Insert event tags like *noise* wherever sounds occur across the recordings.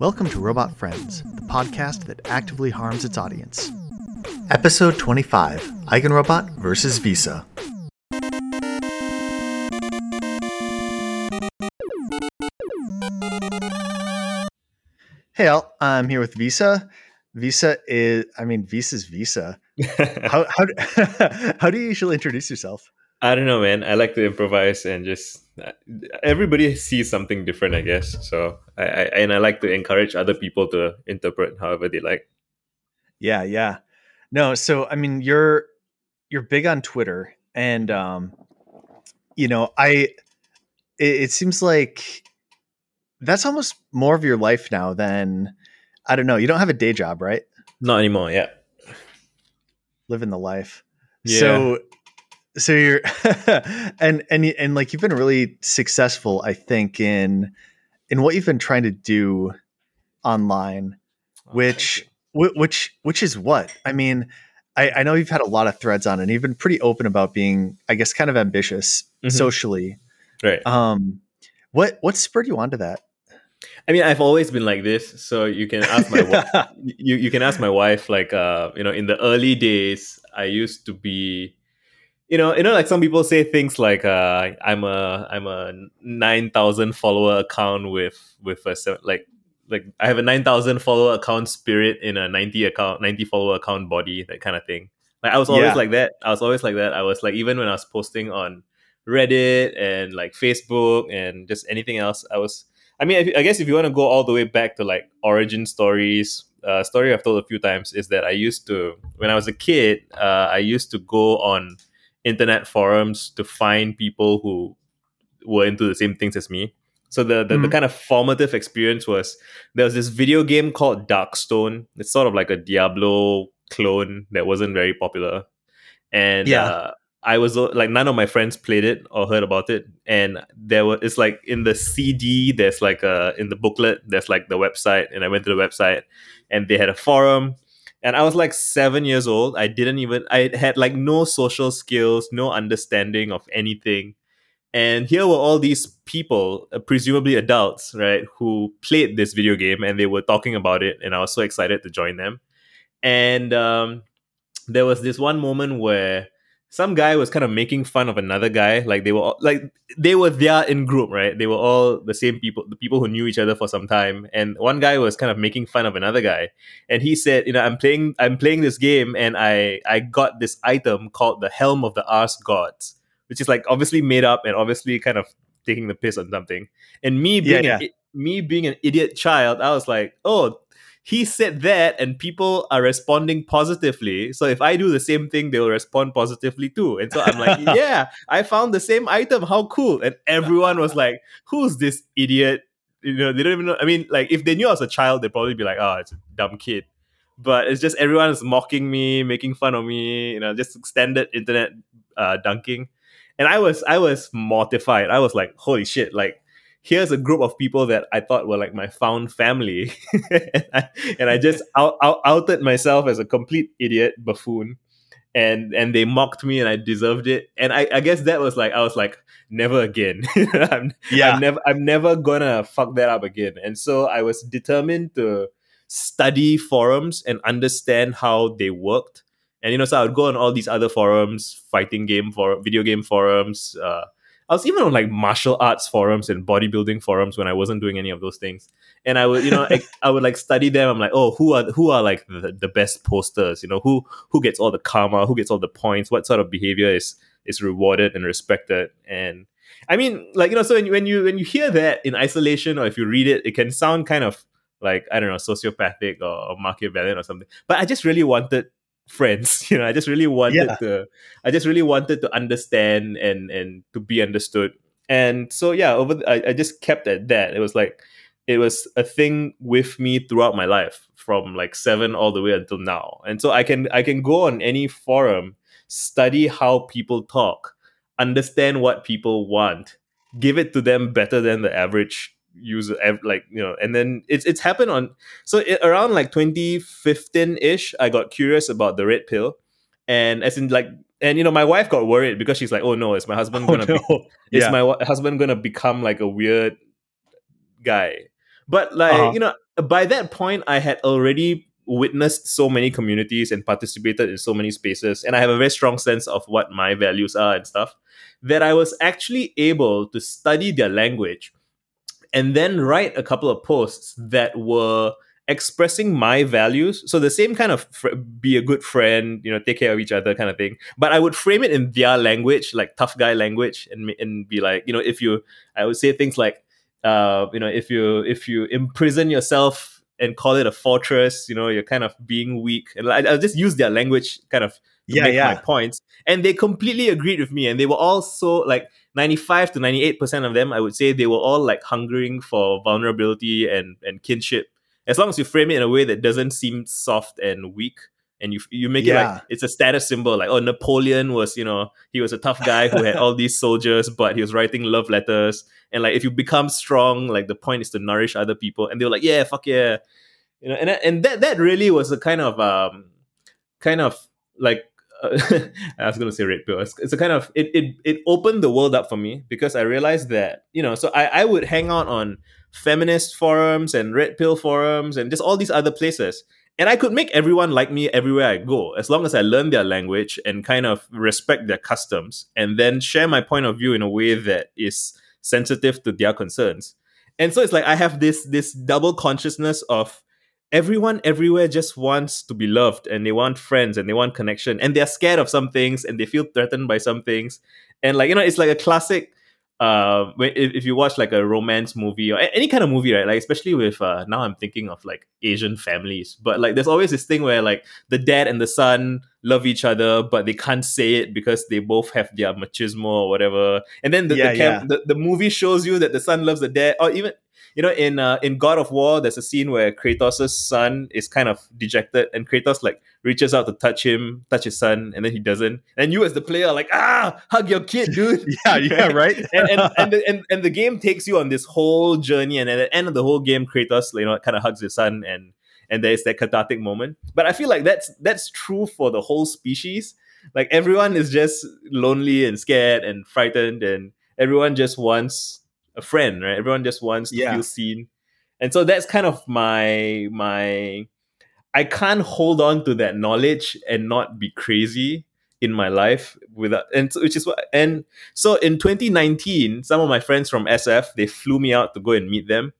Welcome to Robot Friends, the podcast that actively harms its audience. Episode 25 Eigenrobot versus Visa. Hey, Al, I'm here with Visa. Visa is, I mean, Visa's Visa. *laughs* how, how, *laughs* how do you usually introduce yourself? I don't know, man. I like to improvise and just everybody sees something different, I guess. So I, I and I like to encourage other people to interpret however they like. Yeah, yeah. No, so I mean, you're you're big on Twitter, and um, you know, I it, it seems like that's almost more of your life now than I don't know. You don't have a day job, right? Not anymore. Yeah, living the life. Yeah. So so you're *laughs* and and and like you've been really successful i think in in what you've been trying to do online oh, which which which is what i mean I, I know you've had a lot of threads on and you've been pretty open about being i guess kind of ambitious mm-hmm. socially right um what what spurred you onto that I mean, I've always been like this. So you can ask my wife, *laughs* you, you can ask my wife, like, uh, you know, in the early days, I used to be you know, you know, like some people say things like, uh, "I'm a I'm a nine thousand follower account with with a like like I have a nine thousand follower account spirit in a ninety account ninety follower account body, that kind of thing." Like I was always yeah. like that. I was always like that. I was like even when I was posting on Reddit and like Facebook and just anything else, I was. I mean, I guess if you want to go all the way back to like origin stories, uh, story I've told a few times is that I used to when I was a kid, uh, I used to go on internet forums to find people who were into the same things as me. So the, the, mm-hmm. the, kind of formative experience was there was this video game called Darkstone. It's sort of like a Diablo clone that wasn't very popular. And yeah. Uh, I was like none of my friends played it or heard about it. And there was it's like in the CD, there's like a in the booklet, there's like the website, and I went to the website and they had a forum and i was like seven years old. I didn't even i had like no social skills no understanding of anything. And here were all these people uh, presumably adults right who played this video game and they were talking about it and i was so excited to join them. And um, there was this one moment where some guy was kind of making fun of another guy like they were all, like they were there in group right? They were all the same people the people who knew each other for some time. And one guy was kind of making fun of another guy. And he said you know i'm playing i'm playing this game and i i got this item called the helm of the arse gods which is like obviously made up and obviously kind of taking the piss on something. And me being yeah, yeah. An, me being an idiot child i was like oh he said that and people are responding positively. So if i do the same thing they'll respond positively too. And so i'm like *laughs* yeah i found the same item. How cool. And everyone was like who's this idiot? You know they don't even know. I mean like if they knew i was a child they'd probably be like oh it's a dumb kid. But it's just everyone is mocking me making fun of me you know just standard internet uh, dunking. And i was i was mortified. I was like holy shit. Like here's a group of people that I thought were like my found family, *laughs* and, I, and, I, just out, out, outed myself as a complete idiot buffoon, and and they mocked me, and I deserved it. And I, I guess that was like I was like never again. *laughs* I'm, yeah, I'm never I'm never gonna fuck that up again. And so I was determined to study forums and understand how they worked. And you know, so I would go on all these other forums, fighting game for video game forums. Uh, I was even on like martial arts forums and bodybuilding forums when I wasn't doing any of those things. And I would, you know, I, I, would like study them. I'm like, oh, who are who are like the, the best posters? You know, who who gets all the karma? Who gets all the points? What sort of behavior is is rewarded and respected? And I mean, like you know, so when you when you when you hear that in isolation, or if you read it, it can sound kind of like I don't know, sociopathic or, or Machiavellian or something. But I just really wanted friends *laughs* you know i just really wanted yeah. to i just really wanted to understand and and to be understood. And so yeah over the, I, I just kept at that. It was like it was a thing with me throughout my life from like seven all the way until now. And so i can i can go on any forum study how people talk understand what people want give it to them better than the average user like you know and then it's it's happened on so it, around like 2015 ish i got curious about the red pill and as in like and you know my wife got worried because she's like oh no is my husband *laughs* oh, gonna oh, no. be, *laughs* is yeah. my husband gonna become like a weird guy But like uh-huh. you know, by that point, I had already witnessed so many communities and participated in so many spaces, and I have a very strong sense of what my values are and stuff. That I was actually able to study their language and then write a couple of posts that were expressing my values. So the same kind of fr- be a good friend, you know, take care of each other kind of thing. But I would frame it in their language, like tough guy language, and and be like, you know, if you, I would say things like, uh, you know, if you if you imprison yourself and call it a fortress, you know, you're kind of being weak. And I, I'll just use their language kind of yeah, make yeah. my points. And they completely agreed with me. And they were all so like 95 to 98% of them, I would say they were all like hungering for vulnerability and, and kinship. As long as you frame it in a way that doesn't seem soft and weak and you you make yeah. it like it's a status symbol like oh napoleon was you know he was a tough guy who had all these soldiers but he was writing love letters. And like if you become strong like the point is to nourish other people. And they were like yeah fuck yeah. You know and and that that really was a kind of um kind of like *laughs* I was gonna say red pill. It's, it's, a kind of it, it it opened the world up for me because I realized that you know so I I would hang out on feminist forums and red pill forums and just all these other places. And I could make everyone like me everywhere I go, as long as I learn their language and kind of respect their customs and then share my point of view in a way that is sensitive to their concerns. And so it's like I have this this double consciousness of everyone everywhere just wants to be loved and they want friends and they want connection and they're scared of some things and they feel threatened by some things. And like, you know, it's like a classic uh, if, if you watch like a romance movie or any kind of movie, right? Like especially with uh, now I'm thinking of like Asian families, but like there's always this thing where like the dad and the son love each other, but they can't say it because they both have their machismo or whatever. And then the yeah, the, cam- yeah. the, the movie shows you that the son loves the dad, or even you know, in uh, in God of War, there's a scene where Kratos' son is kind of dejected, and Kratos like reaches out to touch him, touch his son, and then he doesn't. And you, as the player, are like, ah, hug your kid, dude. *laughs* yeah, yeah, right. *laughs* and and and the, and and the game takes you on this whole journey, and at the end of the whole game, Kratos, you know, kind of hugs his son, and and there's that cathartic moment. But I feel like that's that's true for the whole species. Like everyone is just lonely and scared and frightened, and everyone just wants a friend, right? Everyone just wants to yeah. feel seen. And so that's kind of my my I can't hold on to that knowledge and not be crazy in my life without and so, which is what and so in 2019 some of my friends from SF they flew me out to go and meet them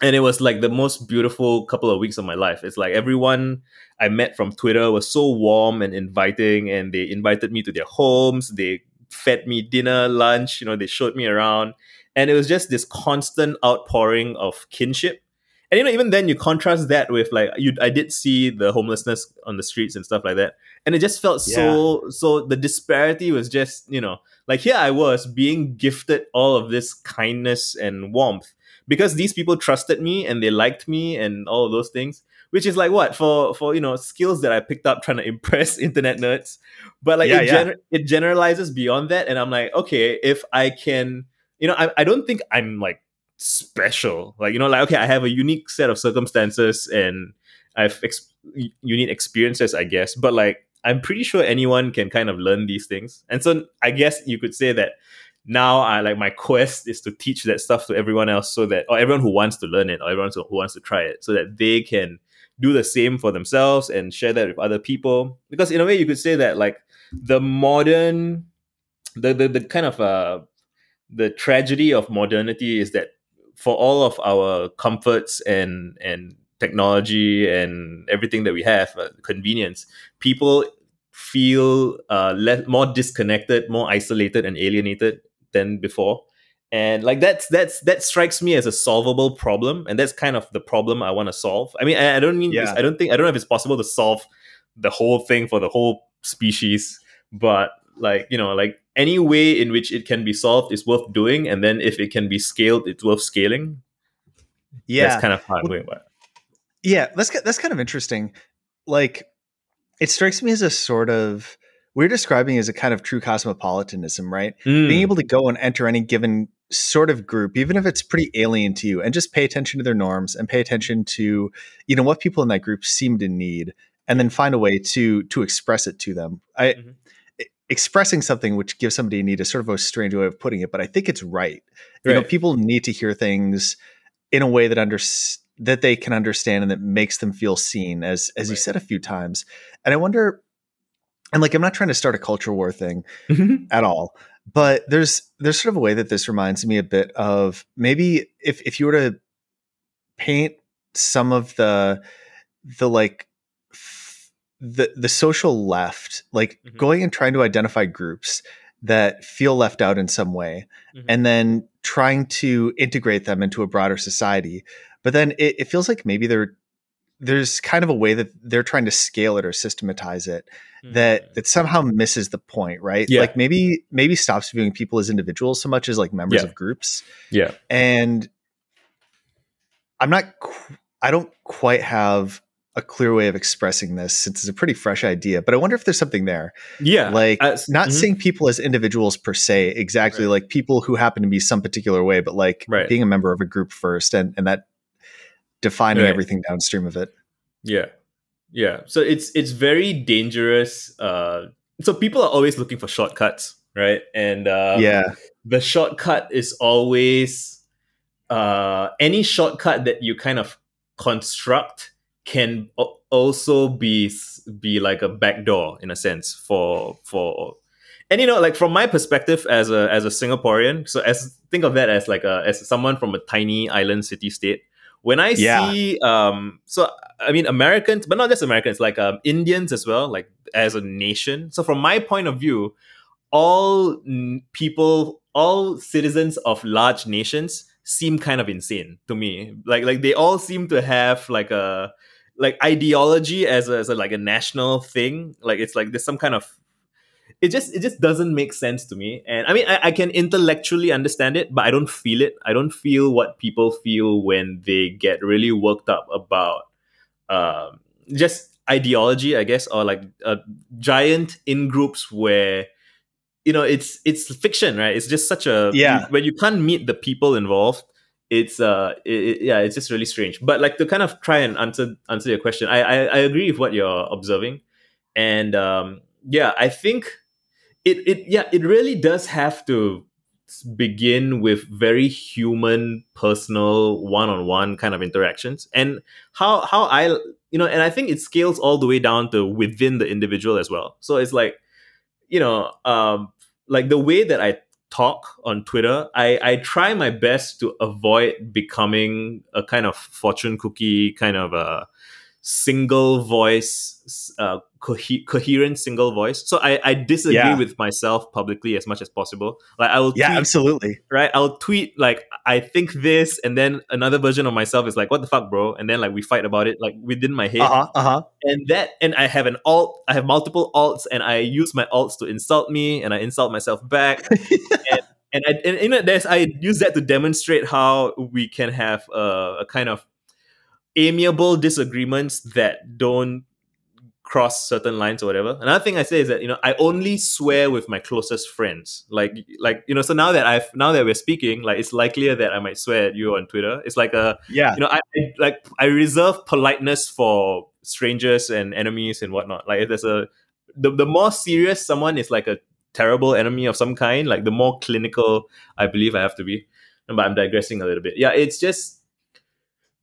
and it was like the most beautiful couple of weeks of my life it's like everyone I met from Twitter was so warm and inviting and they invited me to their homes they fed me dinner lunch you know they showed me around and it was just this constant outpouring of kinship. And you know even then you contrast that with like you i did see the homelessness on the streets and stuff like that. And it just felt yeah. so so the disparity was just you know like here i was being gifted all of this kindness and warmth because these people trusted me and they liked me and all of those things which is like what? For for you know skills that i picked up trying to *laughs* impress internet nerds. But like yeah, it, gener- it generalizes beyond that. And i'm like okay if i can you know, I, I don't think I'm like special. Like, you know, like, okay, I have a unique set of circumstances and I've ex- unique experiences, I guess. But like, I'm pretty sure anyone can kind of learn these things. And so I guess you could say that now I like my quest is to teach that stuff to everyone else so that or everyone who wants to learn it or everyone who wants to try it so that they can do the same for themselves and share that with other people because in a way you could say that like the modern the the, the kind of uh the tragedy of modernity is that for all of our comforts and and technology and everything that we have, uh, convenience, people feel uh, less, more disconnected, more isolated, and alienated than before. And like that's that's that strikes me as a solvable problem, and that's kind of the problem I want to solve. I mean, I, I don't mean yeah. I don't think I don't know if it's possible to solve the whole thing for the whole species, but like you know, like any way in which it can be solved is worth doing, and then if it can be scaled, it's worth scaling. Yeah, that's kind of how I'm Yeah, that's that's kind of interesting. Like, it strikes me as a sort of we're describing as a kind of true cosmopolitanism, right? Mm. Being able to go and enter any given sort of group, even if it's pretty alien to you, and just pay attention to their norms and pay attention to, you know, what people in that group seem to need, and then find a way to to express it to them. I mm-hmm expressing something which gives somebody a need is sort of a strange way of putting it, but I think it's right. right. You know, people need to hear things in a way that under that they can understand and that makes them feel seen as as right. you said a few times and i wonder and like i'm not trying to start a culture war thing mm-hmm. *laughs* at all but there's there's sort of a way that this reminds me a bit of maybe if if you were to paint some of the the like the the social left like mm-hmm. going and trying to identify groups that feel left out in some way mm-hmm. and then trying to integrate them into a broader society but then it, it feels like maybe there there's kind of a way that they're trying to scale it or systematize it mm-hmm. that that somehow misses the point right yeah. like maybe maybe stops viewing people as individuals so much as like members yeah. of groups yeah and i'm not i don't quite have a clear way of expressing this since it's a pretty fresh idea but i wonder if there's something there yeah like As, not mm-hmm. seeing people as individuals per se exactly right. like people who happen to be some particular way but like right. being a member of a group first and and that defining right. everything downstream of it yeah yeah so it's it's very dangerous uh so people are always looking for shortcuts right and uh yeah the shortcut is always uh any shortcut that you kind of construct can also be be like a backdoor in a sense for for and you know like from my perspective as a as a singaporean so as think of that as like a as someone from a tiny island city state. When i yeah. see um so i mean americans but not just americans like um indians as well like as a nation. So from my point of view all people all citizens of large nations seem kind of insane to me. Like like they all seem to have like a like ideology as a, as a like a national thing like it's like there's some kind of it just it just doesn't make sense to me. And i mean I, I can intellectually understand it but i don't feel it. I don't feel what people feel when they get really worked up about um, just ideology i guess or like a giant in groups where you know it's it's fiction right? It's just such a yeah. when you can't meet the people involved it's uh it, yeah it's just really strange. But like to kind of try and answer answer your question I, I i agree with what you're observing. And um yeah i think it it yeah it really does have to begin with very human personal one-on-one kind of interactions. And how how i you know and i think it scales all the way down to within the individual as well. So it's like you know um like the way that i talk on Twitter, I, I try my best to avoid becoming a kind of fortune cookie kind of a single voice, uh, co- coherent single voice. So I, I disagree yeah. with myself publicly as much as possible. Like I will, yeah, tweet, absolutely, right. I'll tweet like I think this, and then another version of myself is like, "What the fuck, bro?" And then like we fight about it, like within my head. Uh-huh, uh-huh. And that, and I have an alt. I have multiple alts, and I use my alts to insult me, and I insult myself back. *laughs* and, and I, and you know, there's I use that to demonstrate how we can have a, a kind of amiable disagreements that don't cross certain lines or whatever. Another thing I say is that you know I only swear with my closest friends. Like like you know, so now that I've now that we're speaking, like it's likelier that I might swear at you on Twitter. It's like a yeah, you know, I, I like I reserve politeness for strangers and enemies and whatnot. Like if there's a the, the more serious someone is like a terrible enemy of some kind, like the more clinical I believe I have to be. But I'm digressing a little bit. Yeah, it's just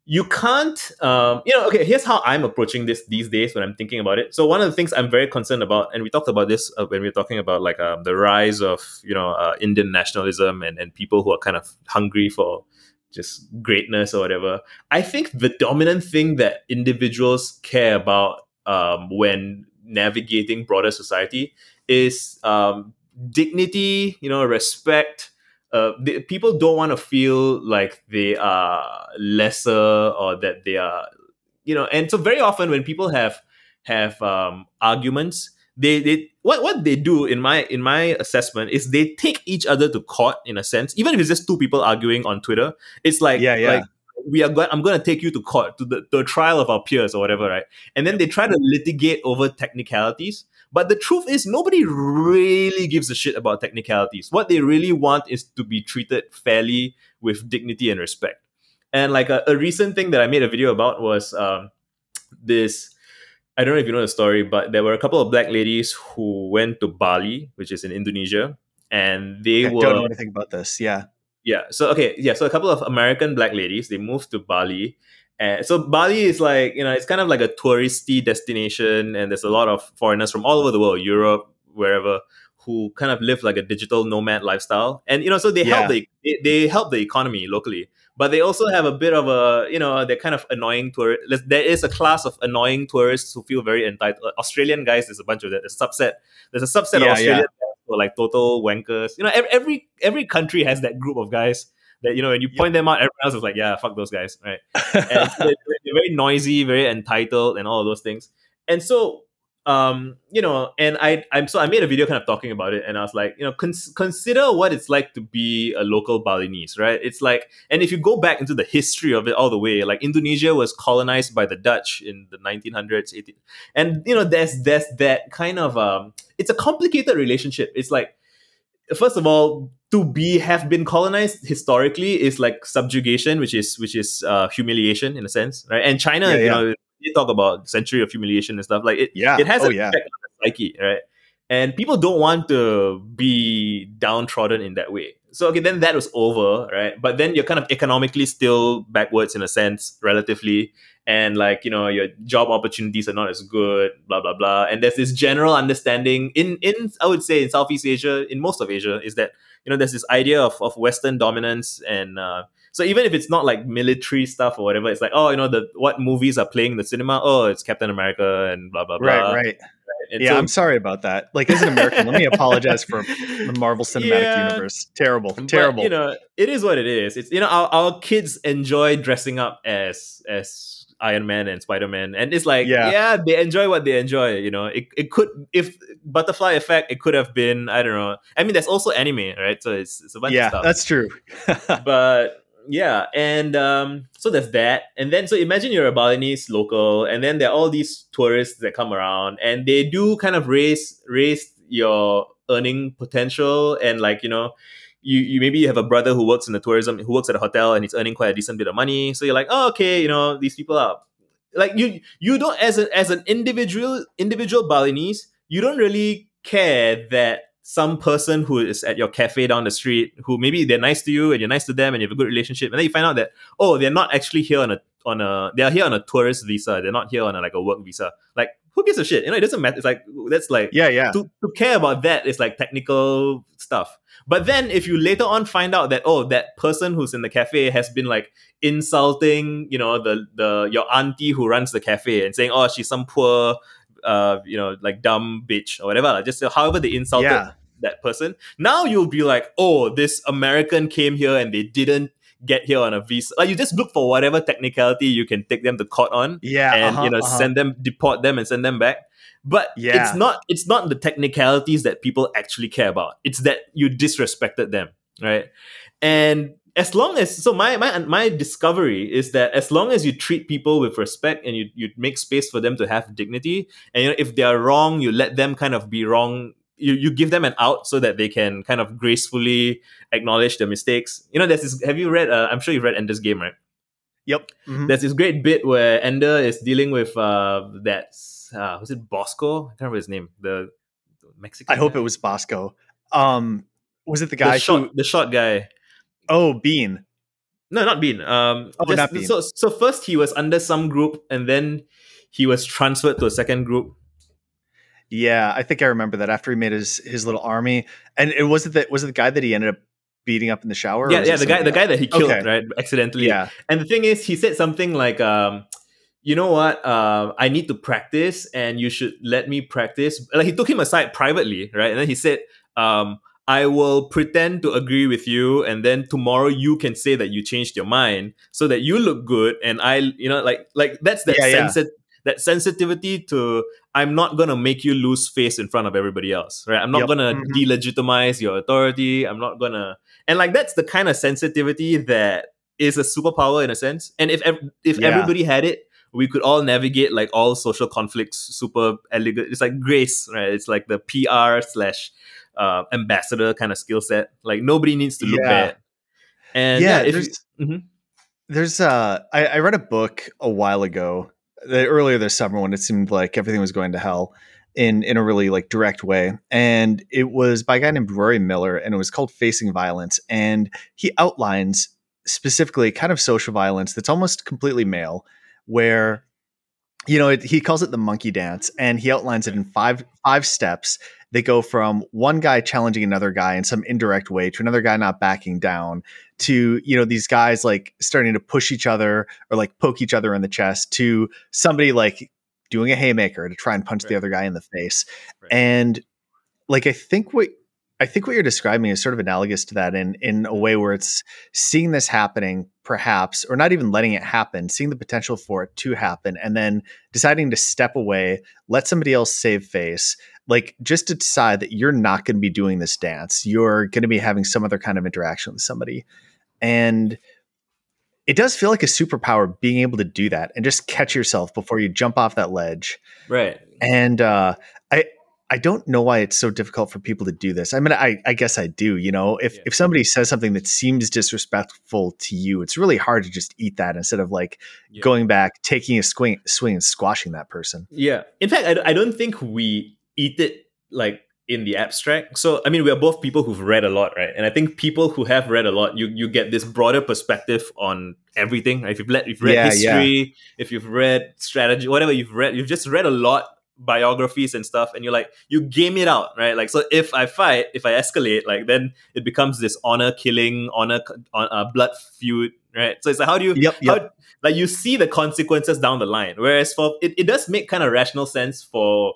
you can't um, you know okay here's how i'm approaching this these days when i'm thinking about it. So one of the things i'm very concerned about and we talked about this uh, when we were talking about like um, the rise of you know uh, indian nationalism and, and people who are kind of hungry for just greatness or whatever i think the dominant thing that individuals care about um, when navigating broader society is um, dignity you know respect uh, the, people don't want to feel like they are lesser or that they are, you know. And so very often when people have have um, arguments, they they what what they do in my in my assessment is they take each other to court in a sense. Even if it's just two people arguing on Twitter, it's like yeah yeah. Like, we are going. I'm going to take you to court to the, to the trial of our peers or whatever, right? And then they try to litigate over technicalities. But the truth is, nobody really gives a shit about technicalities. What they really want is to be treated fairly with dignity and respect. And like a, a recent thing that I made a video about was um, this. I don't know if you know the story, but there were a couple of black ladies who went to Bali, which is in Indonesia, and they I were. don't know anything about this. Yeah. Yeah. So okay, yeah. So a couple of American black ladies they moved to Bali, and so Bali is like you know it's kind of like a touristy destination, and there's a lot of foreigners from all over the world, Europe, wherever, who kind of live like a digital nomad lifestyle, and you know so they Yeah. help the they, they help the economy locally. But they also have a bit of a, you know, they're kind of annoying tourists. There is a class of annoying tourists who feel very entitled. Uh, Australian guys, there's a bunch of that. There's a subset. There's a subset Yeah, of Australian guys who are like total wankers. You know, ev- every every country has that group of guys that you know, when you Yep. point them out, everyone else is like, yeah, fuck those guys, right? and so they're, they're very noisy, very entitled, and all of those things. And so, um, you know, and I, I'm so I made a video kind of talking about it, and I was like, you know, cons- consider what it's like to be a local Balinese, right? It's like, and if you go back into the history of it all the way, like Indonesia was colonized by the Dutch in the 1900s, 18, and you know, there's there's that kind of um, it's a complicated relationship. It's like first of all to be have been colonized historically is like subjugation which is which is uh, humiliation in a sense right? And china Yeah, you know you talk about century of humiliation and stuff like it yeah. it has oh an yeah. effect on the psyche right? And people don't want to be downtrodden in that way. So okay then that was over right? But then you're kind of economically still backwards in a sense relatively. And like you know your job opportunities are not as good blah blah blah. And there's this general understanding in in i would say in southeast asia in most of asia is that you know there's this idea of, of western dominance and uh, so even if it's not like military stuff or whatever it's like oh you know the what movies are playing in the cinema oh it's captain america and blah blah blah Right, right. And yeah, so- I'm sorry about that. Like as an American, let me apologize for the Marvel Cinematic Yeah. Universe. Terrible, But, terrible. you know, it is what it is. It's you know, our, our kids enjoy dressing up as as Iron Man and Spider Man, and it's like, Yeah. yeah. they enjoy what they enjoy. You know, it, it could if butterfly effect, it could have been I don't know. I mean, there's also anime, right? So it's it's a bunch yeah, of stuff. that's true. *laughs* but yeah, and um, so there's that, and then so imagine you're a Balinese local, and then there are all these tourists that come around, and they do kind of raise raise your earning potential, and like you know, you you maybe you have a brother who works in the tourism, who works at a hotel, and he's earning quite a decent bit of money, so you're like, oh, okay, you know, these people are like you you don't as a, as an individual individual Balinese, you don't really care that some person who is at your cafe down the street who maybe they're nice to you and you're nice to them and you have a good relationship and then you find out that oh they're not actually here on a on a they're here on a tourist visa. They're not here on a, like a work visa. Like who gives a shit you know it doesn't matter it's like that's like yeah, yeah. to, to care about that is like technical stuff. But then if you later on find out that oh that person who's in the cafe has been like insulting you know the the your auntie who runs the cafe and saying oh she's some poor uh you know like dumb bitch or whatever like, just however they insulted Yeah. that person now you'll be like oh this American came here and they didn't get here on a visa like you just look for whatever technicality you can take them to court on Yeah, and uh-huh, you know uh-huh. send them deport them and send them back but Yeah. it's not it's not the technicalities that people actually care about it's that you disrespected them right and as long as so my my my discovery is that as long as you treat people with respect and you you make space for them to have dignity and you know if they are wrong you let them kind of be wrong you, you give them an out so that they can kind of gracefully acknowledge their mistakes you know there's this have you read uh, i'm sure you've read ender's game right Yep. Mhm. there's this great bit where Ender is dealing with uh that uh was it Bosco? I can't remember his name. The Mexican. I hope guy? it was Bosco. Um, was it the the guy short who? the short guy. Oh, Bean. No, not Bean. Um Oh, just- not Bean. so so first he was under some group and then he was transferred to a second group. Yeah, I think I remember that after he made his his little army, and it was it that was it the guy that he ended up beating up in the shower. yeah, yeah, the guy the guy that he killed, Okay. right? Accidentally. Yeah, And the thing is, he said something like, um, you know what? Uh, I need to practice and you should let me practice. Like he took him aside privately, right? And then he said, um, I will pretend to agree with you, and then tomorrow you can say that you changed your mind so that you look good. And I, you know, like like that's that Yeah, yeah. that sensitivity to I'm not gonna make you lose face in front of everybody else, right? I'm not Yep. gonna Mhm. delegitimize your authority. I'm not gonna and like that's the kind of sensitivity that is a superpower in a sense. And if ev- if Yeah. everybody had it, we could all navigate like all social conflicts super elegant. It's like grace, right? It's like the PR slash uh, ambassador kind of skill set. Like nobody needs to look Yeah. bad. And yeah. yeah, if there's you, Mhm. there's uh, I, I read a book a while ago, the, earlier this summer when it seemed like everything was going to hell, in in a really like direct way. And it was by a guy named rory miller and it was called facing violence. And he outlines specifically kind of social violence that's almost completely male where you know it, he calls it the monkey dance. And he outlines it in five five steps they go from one guy challenging another guy in some indirect way to another guy not backing down to you know these guys like starting to push each other or like poke each other in the chest to somebody like doing a haymaker to try and punch right. the other guy in the face. Right. And like I think what I think what you're describing is sort of analogous to that in in a way where it's seeing this happening, perhaps, or not even letting it happen, seeing the potential for it to happen, and then deciding to step away, let somebody else save face, like just to decide that you're not going to be doing this dance, you're going to be having some other kind of interaction with somebody, and it does feel like a superpower being able to do that and just catch yourself before you jump off that ledge. Right. And uh, I I don't know why it's so difficult for people to do this. I mean, I, I guess I do. You know, if yeah. if somebody says something that seems disrespectful to you, it's really hard to just eat that instead of like yeah. going back, taking a swing, swing, and squashing that person. Yeah. In fact, I, I don't think we eat it like in the abstract. So I mean, we are both people who've read a lot, right? And I think people who have read a lot, you you get this broader perspective on everything. Right? If you've, let, if you've read yeah, history, yeah. if you've read strategy, whatever you've read, you've just read a lot biographies and stuff and you're like you game it out right like so if i fight if i escalate like then it becomes this honor killing honor on uh, blood feud right so it's like how do you yep, yep. How, like you see the consequences down the line whereas for it, it does make kind of rational sense for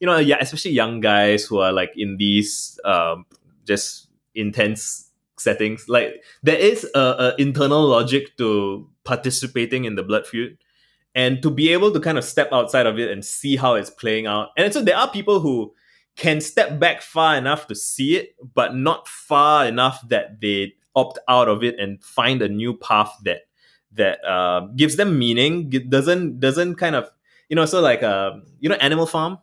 you know, yeah, especially young guys who are like in these um, just intense settings. Like there is a, a internal logic to participating in the blood feud, and to be able to kind of step outside of it and see how it's playing out. And so there are people who can step back far enough to see it, but not far enough that they opt out of it and find a new path that that uh, gives them meaning. Doesn't doesn't kind of you know so like uh, you know Animal Farm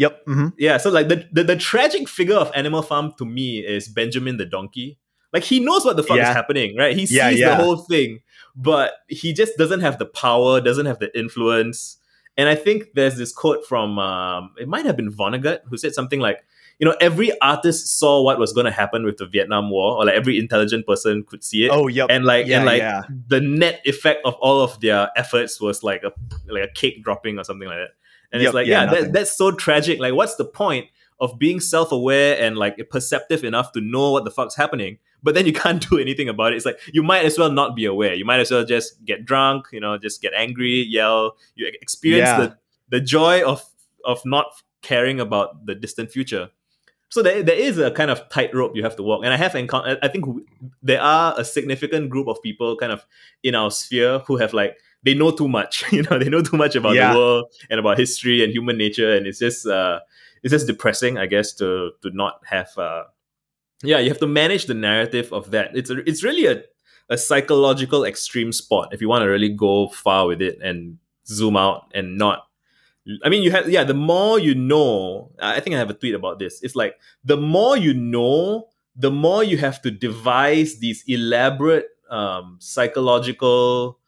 Yep. Mm-hmm. Yeah. So like the, the, the tragic figure of Animal Farm to me is Benjamin the donkey. Like he knows what the fuck yeah. is happening, right? He yeah, sees yeah. the whole thing, but he just doesn't have the power, doesn't have the influence. And I think there's this quote from um, it might have been Vonnegut who said something like, you know, every artist saw what was going to happen with the Vietnam War, or like every intelligent person could see it. Oh, yep. And like, and like yeah. the net effect of all of their efforts was like a like a cake dropping or something like that. And yep, it's like, yeah, yeah that, that's so tragic. Like, what's the point of being self aware and like perceptive enough to know what the fuck's happening? But then you *laughs* can't do anything about it. It's like you might as well not be aware. You might as well just get drunk, you know, just get angry, yell. You experience yeah. the the joy of of not caring about the distant future. So there, there is a kind of tightrope you have to walk. And I have encountered, I think there are a significant group of people kind of in our sphere who have like they know too much. *laughs* You know, they know too much about yeah. the world and about history and human nature, and it's just uh, it's just depressing, I guess, to to not have. Uh, yeah, you have to manage the narrative of that. It's a, it's really a a psychological extreme spot if you want to really go far with it and zoom out and not I mean, you have yeah. The more you know, I think I have a tweet about this. It's like the more you know, the more you have to devise these elaborate um, psychological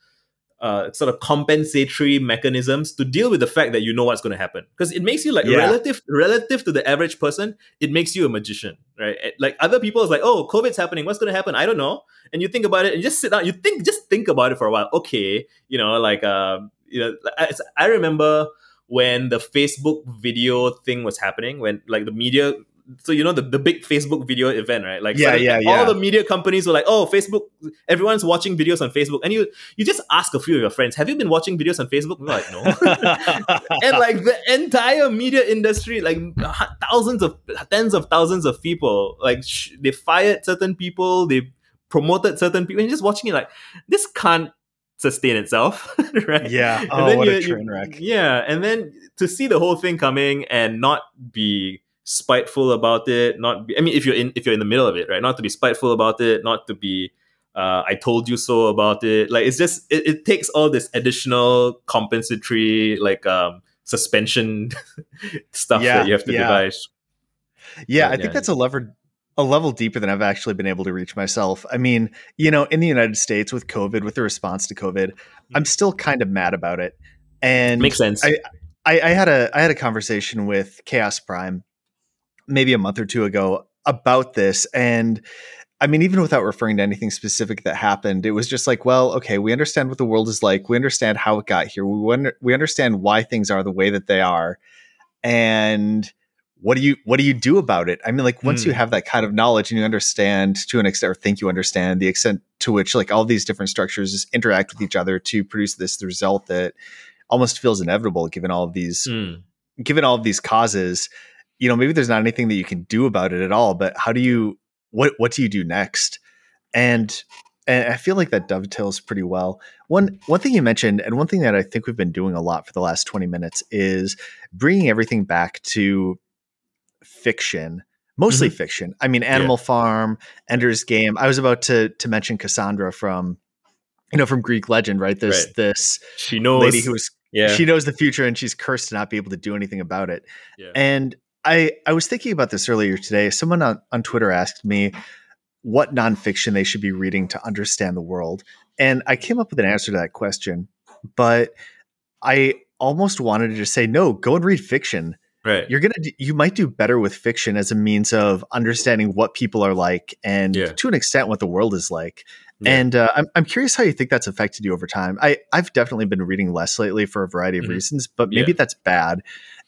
uh, sort of compensatory mechanisms to deal with the fact that you know what's going to happen because it makes you like yeah. relative relative to the average person it makes you a magician right like other people is like oh covid's happening what's going to happen i don't know and you think about it and you just sit down you think just think about it for a while okay you know like uh, you know I, I remember when the facebook video thing was happening when like the media so you know the, the big Facebook video event, right? Like yeah, yeah, all yeah. the media companies were like, oh, Facebook, everyone's watching videos on Facebook, and you you just ask a few of your friends, have you been watching videos on Facebook? And like, no. *laughs* and like the entire media industry, like thousands of tens of thousands of people, like sh- they fired certain people, they promoted certain people, and just watching it like this can't sustain itself, *laughs* right? Yeah. And oh, then what you, a train wreck. You, yeah, and then to see the whole thing coming and not be spiteful about it not be, i mean if you're in if you're in the middle of it right not to be spiteful about it not to be uh, i told you so about it like it's just it, it takes all this additional compensatory like um suspension *laughs* stuff yeah, that you have to yeah. devise yeah but, i think that's a lever a level deeper than I've actually been able to reach myself. I mean, you know, in the United States with COVID, with the response to COVID, mm-hmm. I'm still kind of mad about it. And makes sense. I, I, I had a I had a conversation with Chaos Prime maybe a month or two ago about this, and I mean, even without referring to anything specific that happened, it was just like, well, okay, we understand what the world is like. We understand how it got here. We wonder, we understand why things are the way that they are, and what do you what do you do about it? I mean, like once mm. you hmm. have that kind of knowledge and you understand to an extent, or think you understand the extent to which like all these different structures interact with each other to produce this result that almost feels inevitable, given all of these, mm. given all of these causes. You know, maybe there's not anything that you can do about it at all. But how do you what what do you do next? And and I feel like that dovetails pretty well. One one thing you mentioned, and one thing that I think we've been doing a lot for the last twenty minutes, is bringing everything back to fiction, mostly mm-hmm. fiction. I mean, Animal yeah. Farm, Ender's Game. I was about to to mention Cassandra from, you know, from Greek legend, right? This right. this she knows lady who was yeah. she knows the future and she's cursed to not be able to do anything about it. Yeah. And I I was thinking about this earlier today. Someone on, on Twitter asked me what nonfiction they should be reading to understand the world. And I came up with an answer to that question, but I almost wanted to just say, no, go and read fiction. Right. You're gonna you might do better with fiction as a means of understanding what people are like and yeah. to an extent what the world is like. Yeah. And uh, I'm I'm curious how you think that's affected you over time. I I've definitely been reading less lately for a variety of mm-hmm. reasons, but maybe yeah. that's bad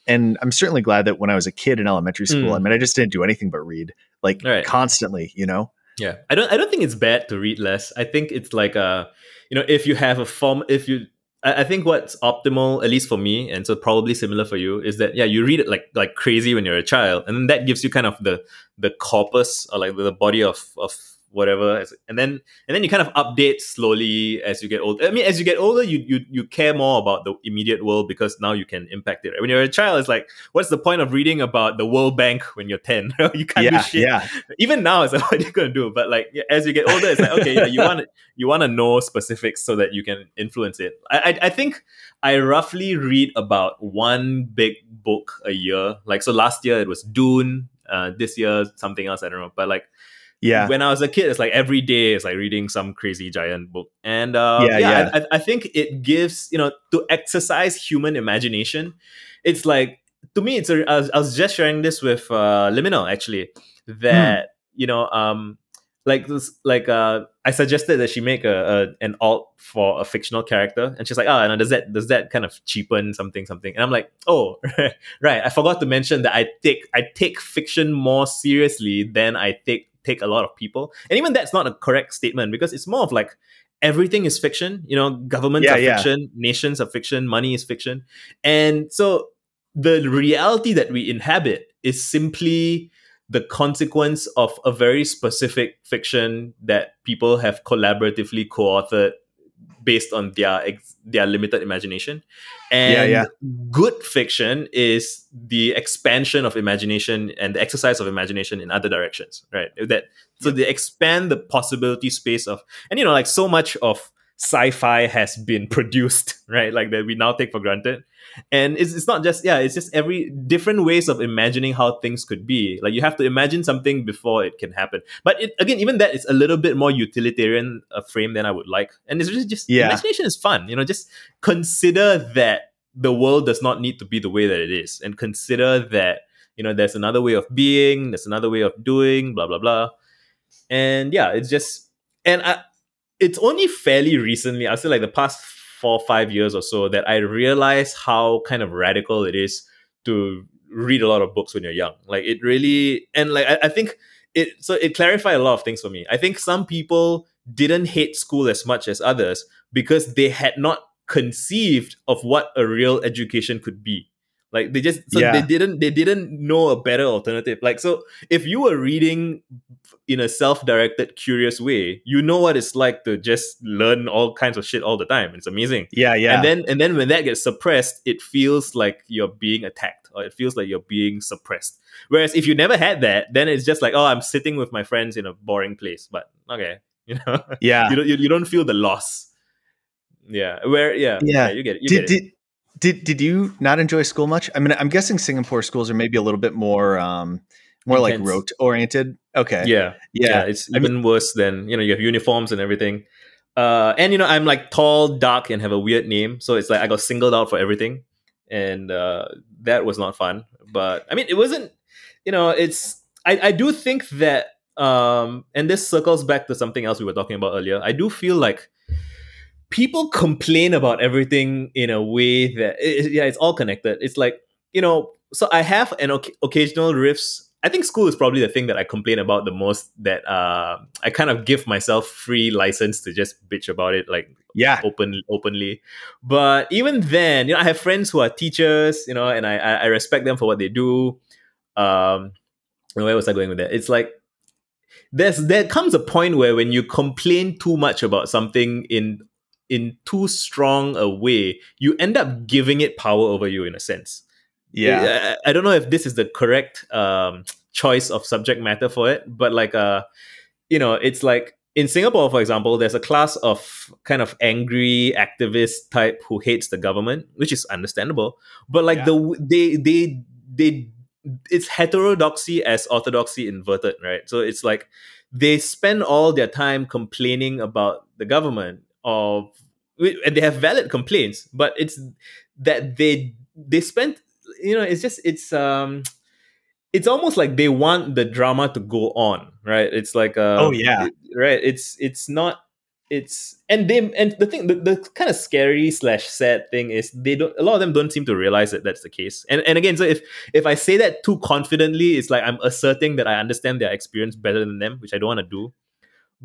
and I'm certainly glad that when I was a kid in elementary school, mm. I mean, I just didn't do anything but read, like right. constantly, you know. Yeah, I don't. I don't think it's bad to read less. I think it's like a, you know, if you have a form, if you, I, I think what's optimal, at least for me, and so probably similar for you, is that yeah, you read it like like crazy when you're a child, and then that gives you kind of the the corpus or like the body of of whatever and then and then you kind of update slowly as you get older i mean as you get older you you, you care more about the immediate world because now you can impact it when you're a child it's like what's the point of reading about the world bank when you're 10 *laughs* you can't yeah, do shit. yeah. even now it's *laughs* like what are you going to do? But like as you get older it's like okay yeah, you want to you want to know specifics so that you can influence it. I, I i think i roughly read about one big book a year. Like so last year it was dune uh, this year something else i don't know. But like yeah. When i was a kid it's like every day it's like reading some crazy giant book. And uh, yeah, yeah, yeah. I, I, think it gives you know to exercise human imagination it's like to me it's a, I, was, I was just sharing this with uh, liminal actually that mm. you know um like this like uh i suggested that she make a, a, an alt for a fictional character. And she's like oh and does that does that kind of cheapen something something? And i'm like oh *laughs* right. I forgot to mention that i take i take fiction more seriously than i take take a lot of people. And even that's not a correct statement because it's more of like everything is fiction. You know, governments yeah, are yeah. fiction, nations are fiction, money is fiction. And so the reality that we inhabit is simply the consequence of a very specific fiction that people have collaboratively co-authored based on their ex- their limited imagination. And yeah, yeah. good fiction is the expansion of imagination and the exercise of imagination in other directions right? That so they expand the possibility space of and you know like so much of sci-fi has been *laughs* produced right? Like that we now take for granted. And it's, it's not just yeah it's just every different ways of imagining how things could be. Like you have to imagine something before it can happen. But it, again even that is a little bit more utilitarian a frame than i would like. And it's just, just yeah. imagination is fun you know just consider that the world does not need to be the way that it is. And consider that you know there's another way of being there's another way of doing blah blah blah. And yeah it's just and I, it's only fairly recently i feel like the past four five years or so that I realized how kind of radical it is to read a lot of books when you're young. Like it really and like I, I think it so it clarified a lot of things for me. I think some people didn't hate school as much as others because they had not conceived of what a real education could be like they just so yeah. they didn't they didn't know a better alternative. Like so if you were reading in a self-directed curious way you know what it's like to just learn all kinds of shit all the time. It's amazing. Yeah yeah. And then and then when that gets suppressed it feels like you're being attacked or it feels like you're being suppressed. Whereas if you never had that then it's just like oh i'm sitting with my friends in a boring place but okay *laughs* you know? Yeah. You don't you, you don't feel the loss. Yeah. Where yeah. Yeah, yeah you get it you did, get it. did did did you not enjoy school much? I mean, I'm guessing Singapore schools are maybe a little bit more um more Intense. like rote oriented. Okay. Yeah. yeah. Yeah. It's I even mean, worse than, you know, you have uniforms and everything. Uh and you know, I'm like tall, dark, and have a weird name. So it's like I got singled out for everything. and uh, that was not fun. But I mean, it wasn't. You know, it's. I I do think that, um, and this circles back to something else we were talking about earlier. I do feel like people complain about everything in a way that it, yeah, it's all connected. It's like you know, so I have an occasional riffs I think school is probably the thing that I complain about the most. That uh, I kind of give myself free license to just bitch about it, like yeah, open openly. But even then, you know, I have friends who are teachers, you know, and I I respect them for what they do. Um, where was I going with that? It's like there's there comes a point where when you complain too much about something in in too strong a way, you end up giving it power over you in a sense. Yeah. I, I, don't know if this is the correct um, choice of subject matter for it but like uh you know it's like in singapore for example there's a class of kind of angry activist type who hates the government which is understandable but like yeah. the they they they it's heterodoxy as orthodoxy inverted right? So it's like they spend all their time complaining about the government of and they have valid complaints but it's that they they spent you know it's just it's um it's almost like they want the drama to go on right? It's like uh, oh yeah. it, right it's it's not it's and they and the thing the, the kind of scary slash sad thing is they don't a lot of them don't seem to realize that that's the case. And and again so if if i say that too confidently it's like i'm asserting that i understand their experience better than them which i don't want to do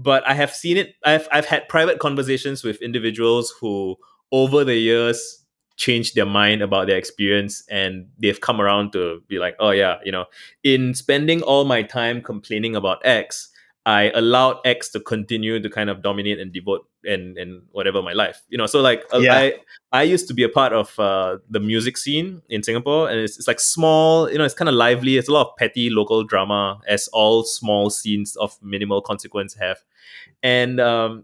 but i have seen it i've i've had private conversations with individuals who over the years changed their mind about their experience and they've come around to be like, oh yeah, you know, in spending all my time complaining about X, I allowed X to continue to kind of dominate and devote and and whatever my life, you know. So like yeah. I I used to be a part of uh, the music scene in Singapore, and it's, it's like small, you know, it's kind of lively. It's a lot of petty local drama, as all small scenes of minimal consequence have, and um,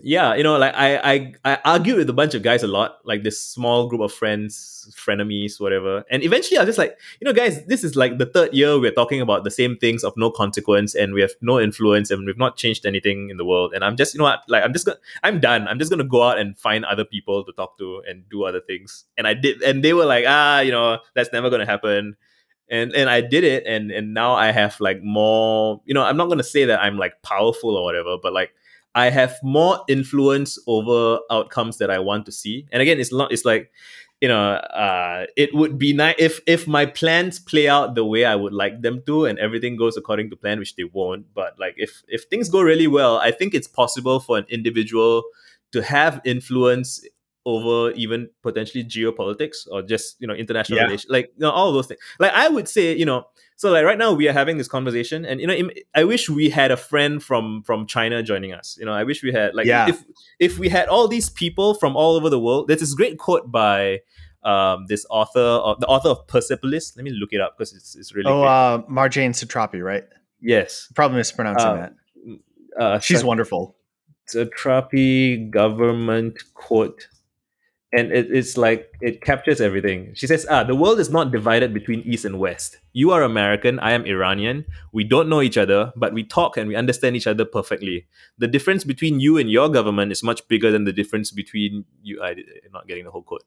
yeah, you know, like I, I I argued with a bunch of guys a lot, like this small group of friends, frenemies, whatever. And eventually I was just like, you know, guys, this is like the third year we're talking about the same things of no consequence and we have no influence and we've not changed anything in the world. And I'm just, you know what, like I'm just gonna I'm done. I'm just gonna go out and find other people to talk to and do other things. And I did and they were like, ah, you know, that's never gonna happen and and I did it and and now I have like more you know I'm not to say that I'm like powerful or whatever but like I have more influence over outcomes that I want to see. And again, it's not. It's like you know, uh, it would be nice if if my plans play out the way I would like them to, and everything goes according to plan, which they won't. But like if if things go really well, I think it's possible for an individual to have influence over even potentially geopolitics or just you know international yeah. relations, like you know all those things. Like I would say, you know, so like right now we are having this conversation, and you know, I wish we had a friend from from China joining us. You know, I wish we had like yeah. if if we had all these people from all over the world. There's this great quote by um, this author, of, the author of Persepolis. Let me look it up because it's it's really. Oh, uh, Marjane Satrapi, right? Yes. Probably mispronouncing uh, that. Uh, She's wonderful. Satrapi government quote and it, it's like it captures everything. She says, "Ah, the world is not divided between East and West. You are American, I am Iranian. We don't know each other, but we talk and we understand each other perfectly. The difference between you and your government is much bigger than the difference between you. I, am not getting the whole quote.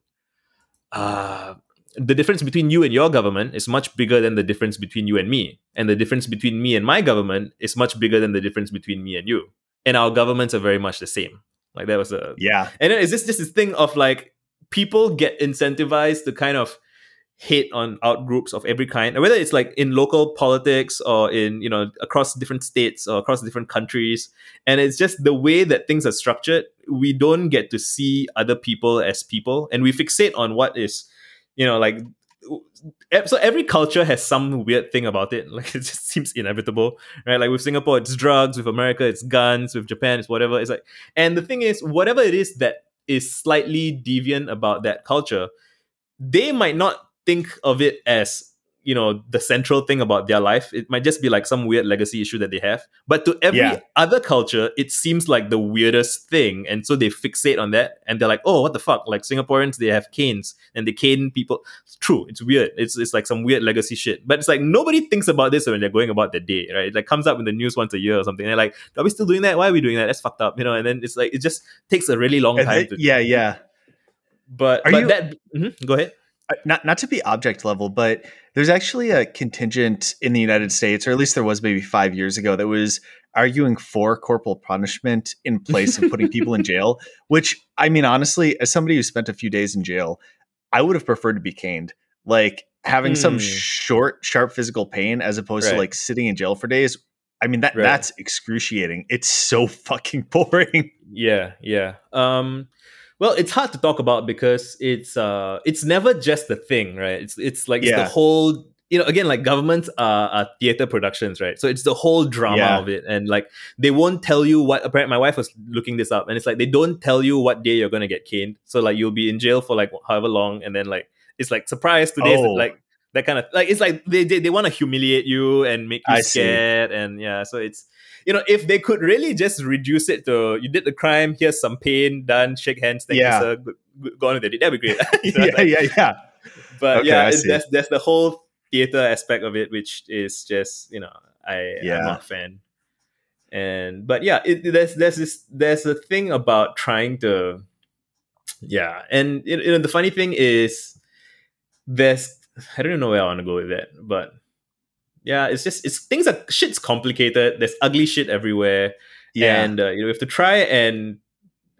Uh, the difference between you and your government is much bigger than the difference between you and me, and the difference between me and my government is much bigger than the difference between me and you. And our governments are very much the same." Like that was a yeah. And then is this just this thing of like people get incentivized to kind of hate on out groups of every kind, whether it's like in local politics or in you know across different states or across different countries. And it's just the way that things are structured. We don't get to see other people as people, and we fixate on what is, you know, like so every culture has some weird thing about it. *laughs* Like it just seems inevitable right? Like with singapore it's drugs with america it's guns with japan it's whatever. It's like and the thing is whatever it is that is slightly deviant about that culture, they might not think of it as you know the central thing about their life it might just be like some weird legacy issue that they have. But to every yeah. other culture it seems like the weirdest thing. And so they fixate on that and they're like oh what the fuck? Like singaporeans they have canes and they cane people. It's true. It's weird. It's, it's like some weird legacy shit. But it's like nobody thinks about this when they're going about their day right? It like comes up in the news once a year or something. And they're like are we still doing that? Why are we doing that? That's fucked up you know? And then it's like it just takes a really long time to, yeah yeah. But, are but you, that mm-hmm, go ahead not not to be object level, but there's actually a contingent in the United States, or at least there was maybe five years ago, that was arguing for corporal punishment in place of putting people in *laughs* jail. Which I mean, honestly, as somebody who spent a few days in jail, I would have preferred to be caned. Like having mm. some hmm. short, sharp physical pain as opposed right. to like sitting in jail for days. I mean that right. that's excruciating. It's so *laughs* fucking boring. Yeah, yeah. Um well, it's hard to talk about because it's uh it's never just the thing, right? It's it's like yeah. it's the whole you know, again, like governments are, are theater productions, right? So it's the whole drama yeah. of it. And like they won't tell you what apparently my wife was looking this up and it's like they don't tell you what day you're gonna get caned. So like you'll be in jail for like however long and then like it's like surprise today oh. like that kind of like it's like they they, they want to humiliate you and make you I scared see. and yeah, so it's you know, if they could really just reduce it to you did the crime, here's some pain, done, shake hands, thank yeah. you, sir, go, go on with it. That'd be great. *laughs* *laughs* you know, yeah, like, yeah, yeah. But okay, yeah, that's that's the whole theater aspect of it, which is just you know, I yeah. I'm not a fan. And but yeah, it, there's there's this there's a thing about trying to, yeah, and you know the funny thing is, there's I don't know where I want to go with that, but yeah, it's just it's things are shit's complicated. There's ugly shit everywhere, yeah. and uh, you know we have to try and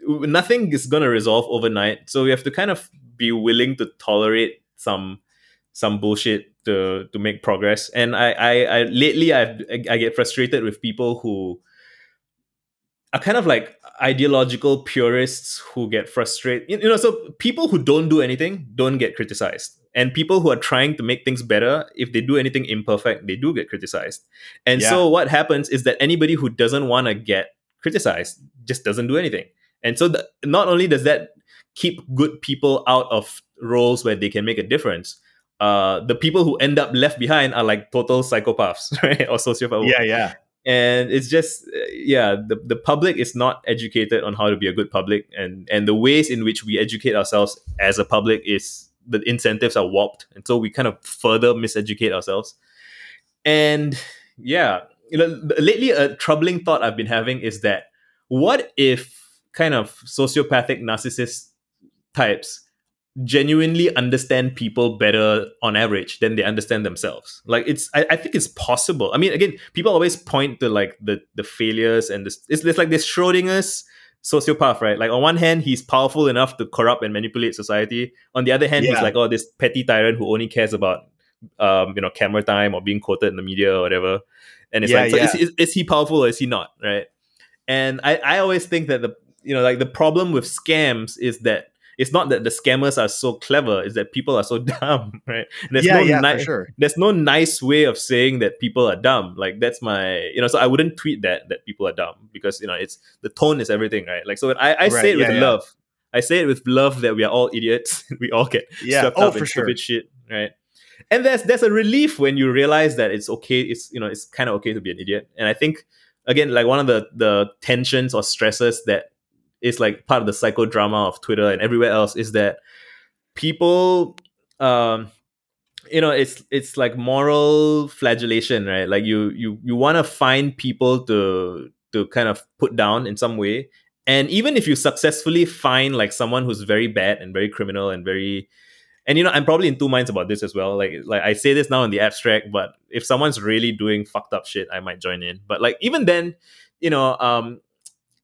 nothing is gonna resolve overnight. So we have to kind of be willing to tolerate some some bullshit to to make progress. And I I, I lately I I get frustrated with people who are kind of like ideological purists who get frustrated. You know, so people who don't do anything don't get criticized. And people who are trying to make things better if they do anything imperfect they do get criticized. And yeah. so what happens is that anybody who doesn't want to get criticized just doesn't do anything. And so the, not only does that keep good people out of roles where they can make a difference uh, the people who end up left behind are like total psychopaths *laughs* right? Or sociopaths. Yeah yeah and it's just uh, yeah the, the public is not educated on how to be a good public. And and the ways in which we educate ourselves as a public is the incentives are warped. And so we kind of further miseducate ourselves. And yeah you know lately a troubling thought i've been having is that what if kind of sociopathic narcissist types genuinely understand people better on average than they understand themselves like it's i, I think it's possible i mean again people always point to like the the failures and this it's, it's like this schrodinger's sociopath, right? Like on one hand, he's powerful enough to corrupt and manipulate society. On the other hand, yeah. he's like, oh, this petty tyrant who only cares about um, you know, camera time or being quoted in the media or whatever. And it's yeah, like, so yeah. is, is, is, he powerful or is he not, right? And I, I always think that the you know, like the problem with scams is that it's not that the scammers are so clever it's that people are so *laughs* dumb right there's yeah, no yeah, ni- sure. there's no nice way of saying that people are dumb like that's my you know so i wouldn't tweet that that people are dumb because you know it's the tone is everything right like so i, I right, say it yeah, with love i say it with love that we are all idiots *laughs* we all get yeah. swept oh, up in sure. stupid shit right and there's there's a relief when you realize that it's okay it's you know it's kind of okay to be an idiot and i think again like one of the the tensions or stresses that is like part of the psychodrama of Twitter and everywhere else is that people um you know it's it's like moral flagellation right? Like you you you want to find people to to kind of put down in some way. And even if you successfully find like someone who's very bad and very criminal and very and you know i'm probably in two minds about this as well. Like like i say this now in the abstract but if someone's really doing fucked up shit i might join in. But like even then you know um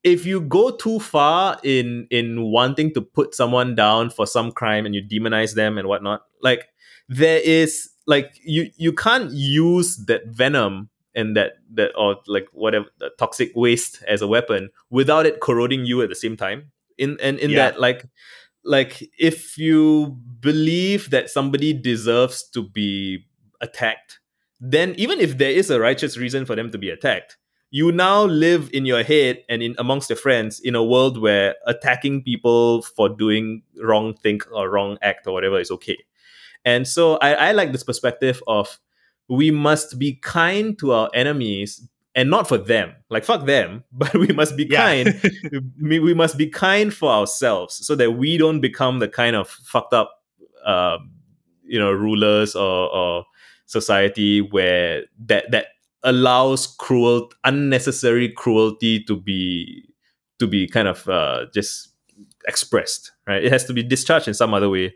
if you go too far in in wanting to put someone down for some crime and you demonize them and whatnot, like there is like you you can't use that venom and that that or like whatever toxic waste as a weapon without it corroding you at the same time. In and in, yeah. that like like if you believe that somebody deserves to be attacked, then even if there is a righteous reason for them to be attacked, you now live in your head and in amongst your friends in a world where attacking people for doing wrong thing or wrong act or whatever is okay. And so I, I like this perspective of we must be kind to our enemies and not for them like fuck them *laughs* but we must be yeah. kind *laughs* we must be kind for ourselves so that we don't become the kind of fucked up uh, you know rulers or, or society where that that allows cruel unnecessary cruelty to be to be kind of uh, just expressed right it has to be discharged in some other way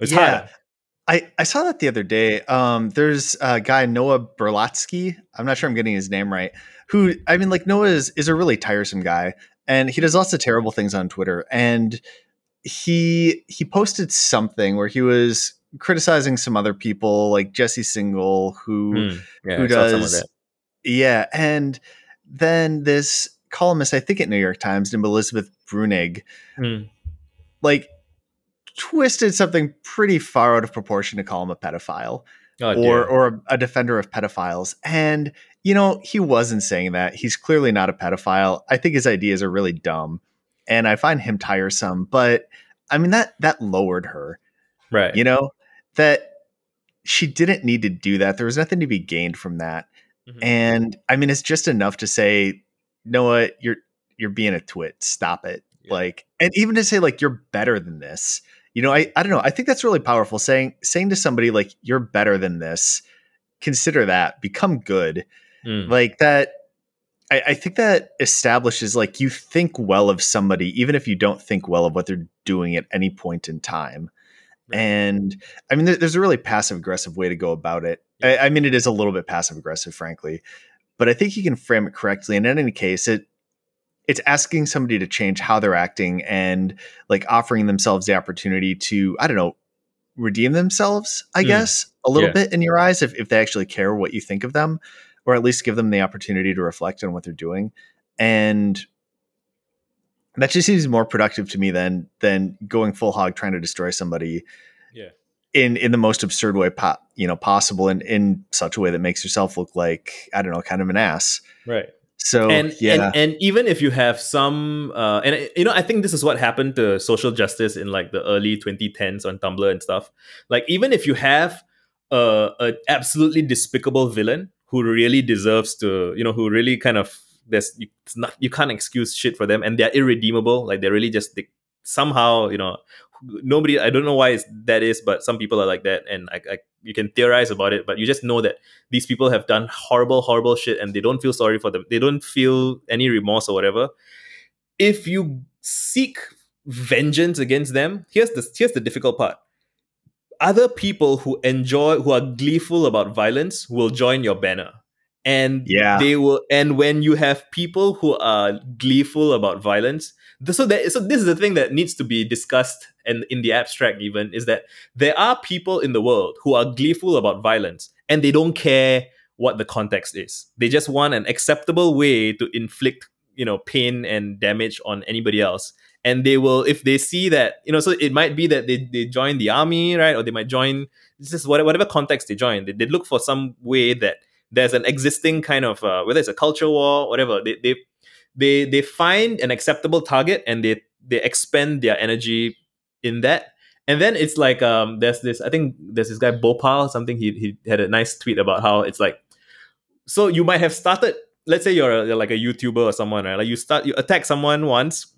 It's yeah. Harder. I, I saw that the other day. Um, there's a guy Noah Berlatsky. I'm not sure I'm getting his name right. Who I mean, like Noah is is a really tiresome guy, and he does lots of terrible things on Twitter. And he he posted something where he was criticizing some other people, like Jesse Singal, who mm, yeah, who does yeah, and then this columnist, I think at New York Times, named Elizabeth Bruenig, mm. like twisted something pretty far out of proportion to call him a pedophile oh, or or a defender of pedophiles. And you know, he wasn't saying that. He's clearly not a pedophile. I think his ideas are really dumb, and I find him tiresome. But I mean that that lowered her, right? You know that she didn't need to do that. There was nothing to be gained from that. Mm-hmm. And I mean, it's just enough to say, Noah, you're you're being a twit. Stop it. Yeah. Like, and even to say like you're better than this. You know, I I don't know. I think that's really powerful. Saying saying to somebody like you're better than this. Consider that. Become good. Mm. Like that. I, I think that establishes like you think well of somebody, even if you don't think well of what they're doing at any point in time. And I mean, there's a really passive aggressive way to go about it. I, I mean, it is a little bit passive aggressive, frankly, but I think you can frame it correctly. And in any case, it it's asking somebody to change how they're acting and like offering themselves the opportunity to, I don't know, redeem themselves, I mm. guess, a little yeah. bit in your eyes if, if they actually care what you think of them, or at least give them the opportunity to reflect on what they're doing. And that just seems more productive to me than than going full hog trying to destroy somebody yeah. in in the most absurd way po- you know possible and in such a way that makes yourself look like i don't know kind of an ass. Right. So and, yeah. and, and even if you have some uh and you know i think this is what happened to social justice in like the early 2010s on tumblr and stuff. Like even if you have a, a absolutely despicable villain who really deserves to you know who really kind of there's it's not you can't excuse shit for them and they're irredeemable like they're really just they, somehow you know nobody i don't know why that is but some people are like that and I, I, you can theorize about it but you just know that these people have done horrible horrible shit and they don't feel sorry for them they don't feel any remorse or whatever. If you seek vengeance against them here's the here's the difficult part. Other people who enjoy who are gleeful about violence will join your banner and yeah. they will and when you have people who are gleeful about violence so that so this is the thing that needs to be discussed and in the abstract even is that there are people in the world who are gleeful about violence and they don't care what the context is. They just want an acceptable way to inflict you know pain and damage on anybody else. And they will if they see that you know so it might be that they, they join the army right? Or they might join just whatever, whatever context they join they, they look for some way that there's an existing kind of uh, whether it's a culture war, whatever. They they they they find an acceptable target and they they expend their energy in that. And then it's like um there's this I think there's this guy Bhopal something he he had a nice tweet about how it's like so you might have started let's say you're, a, you're like a YouTuber or someone right like you start you attack someone once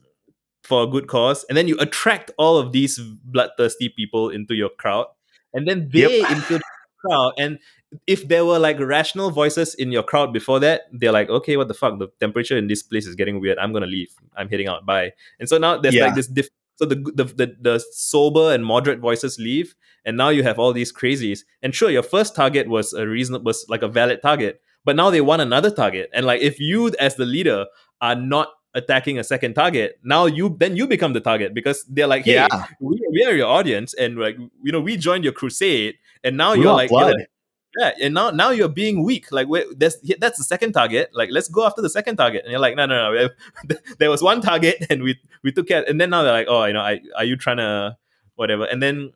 for a good cause and then you attract all of these bloodthirsty people into your crowd and then they yep. infiltrate the crowd and if there were like rational voices in your crowd before that, they're like, okay, what the fuck? The temperature in this place is getting weird. I'm gonna leave. I'm heading out. Bye. And so now there's yeah. like this. Diff- so the, the the the sober and moderate voices leave, and now you have all these crazies. And sure, your first target was a reason was like a valid target, but now they want another target. And like if you as the leader are not attacking a second target now you then you become the target because they're like hey yeah. we, we are your audience and like you know we joined your crusade and now you're like, you're like, yeah, and now now you're being weak. Like wait, that's that's the second target. Like let's go after the second target. And you're like, no, no, no. *laughs* there was one target, *laughs* and we we took care. And then now they're like, oh, you know, I, are you trying to whatever? And then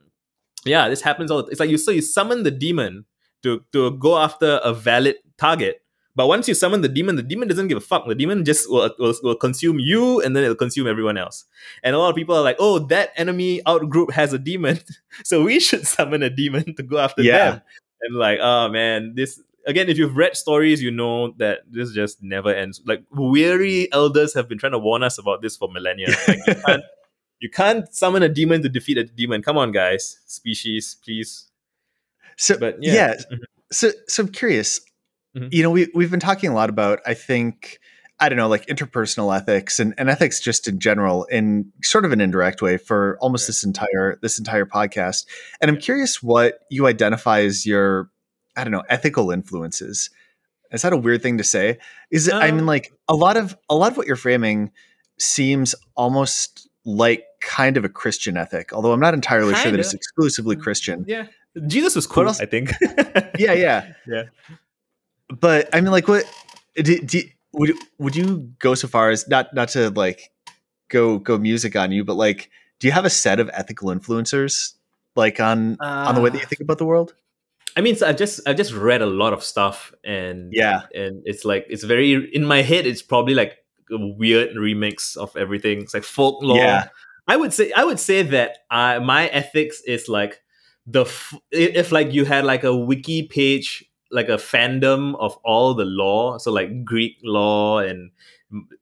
yeah, this happens all. It's like you so you summon the demon to to go after a valid target. But once you summon the demon, the demon doesn't give a fuck. The demon just will, will, will consume you and then it'll consume everyone else. And a lot of people are like, oh, that enemy out group has a demon. *laughs* so we should summon a demon to go after yeah. them and like oh man this again if you've read stories you know that this just never ends. Like weary elders have been trying to warn us about this for millennia. Like, you, *laughs* can't, you can't summon a demon to defeat a demon. Come on guys. Species please. So but yeah, yeah. Mm-hmm. so so i'm curious. Mm-hmm. you know we, we've been talking a lot about i think I don't know, like interpersonal ethics and, and ethics just in general in sort of an indirect way for almost right. this entire this entire podcast. And I'm curious what you identify as your, I don't know, ethical influences. Is that a weird thing to say? Is it, um, I mean, um like a lot of a lot of what you're framing seems almost like kind of a Christian ethic, although I'm not entirely sure that it's exclusively mm, Christian. Yeah, Jesus was cool. I think. yeah, yeah, *laughs* yeah. But I mean, like, what do, do, would would you go so far as not not to like go go music on you, but like, do you have a set of ethical influencers like on uh, on the way that you uh, think about the world? I mean, so I've just I've just read a lot of stuff, and yeah, and it's like it's very in my head. It's probably like a weird remix of everything. It's like folklore. Yeah. I would say I would say that uh, my ethics is like the f- if like you had like a wiki page like a fandom of all the law. So like greek law and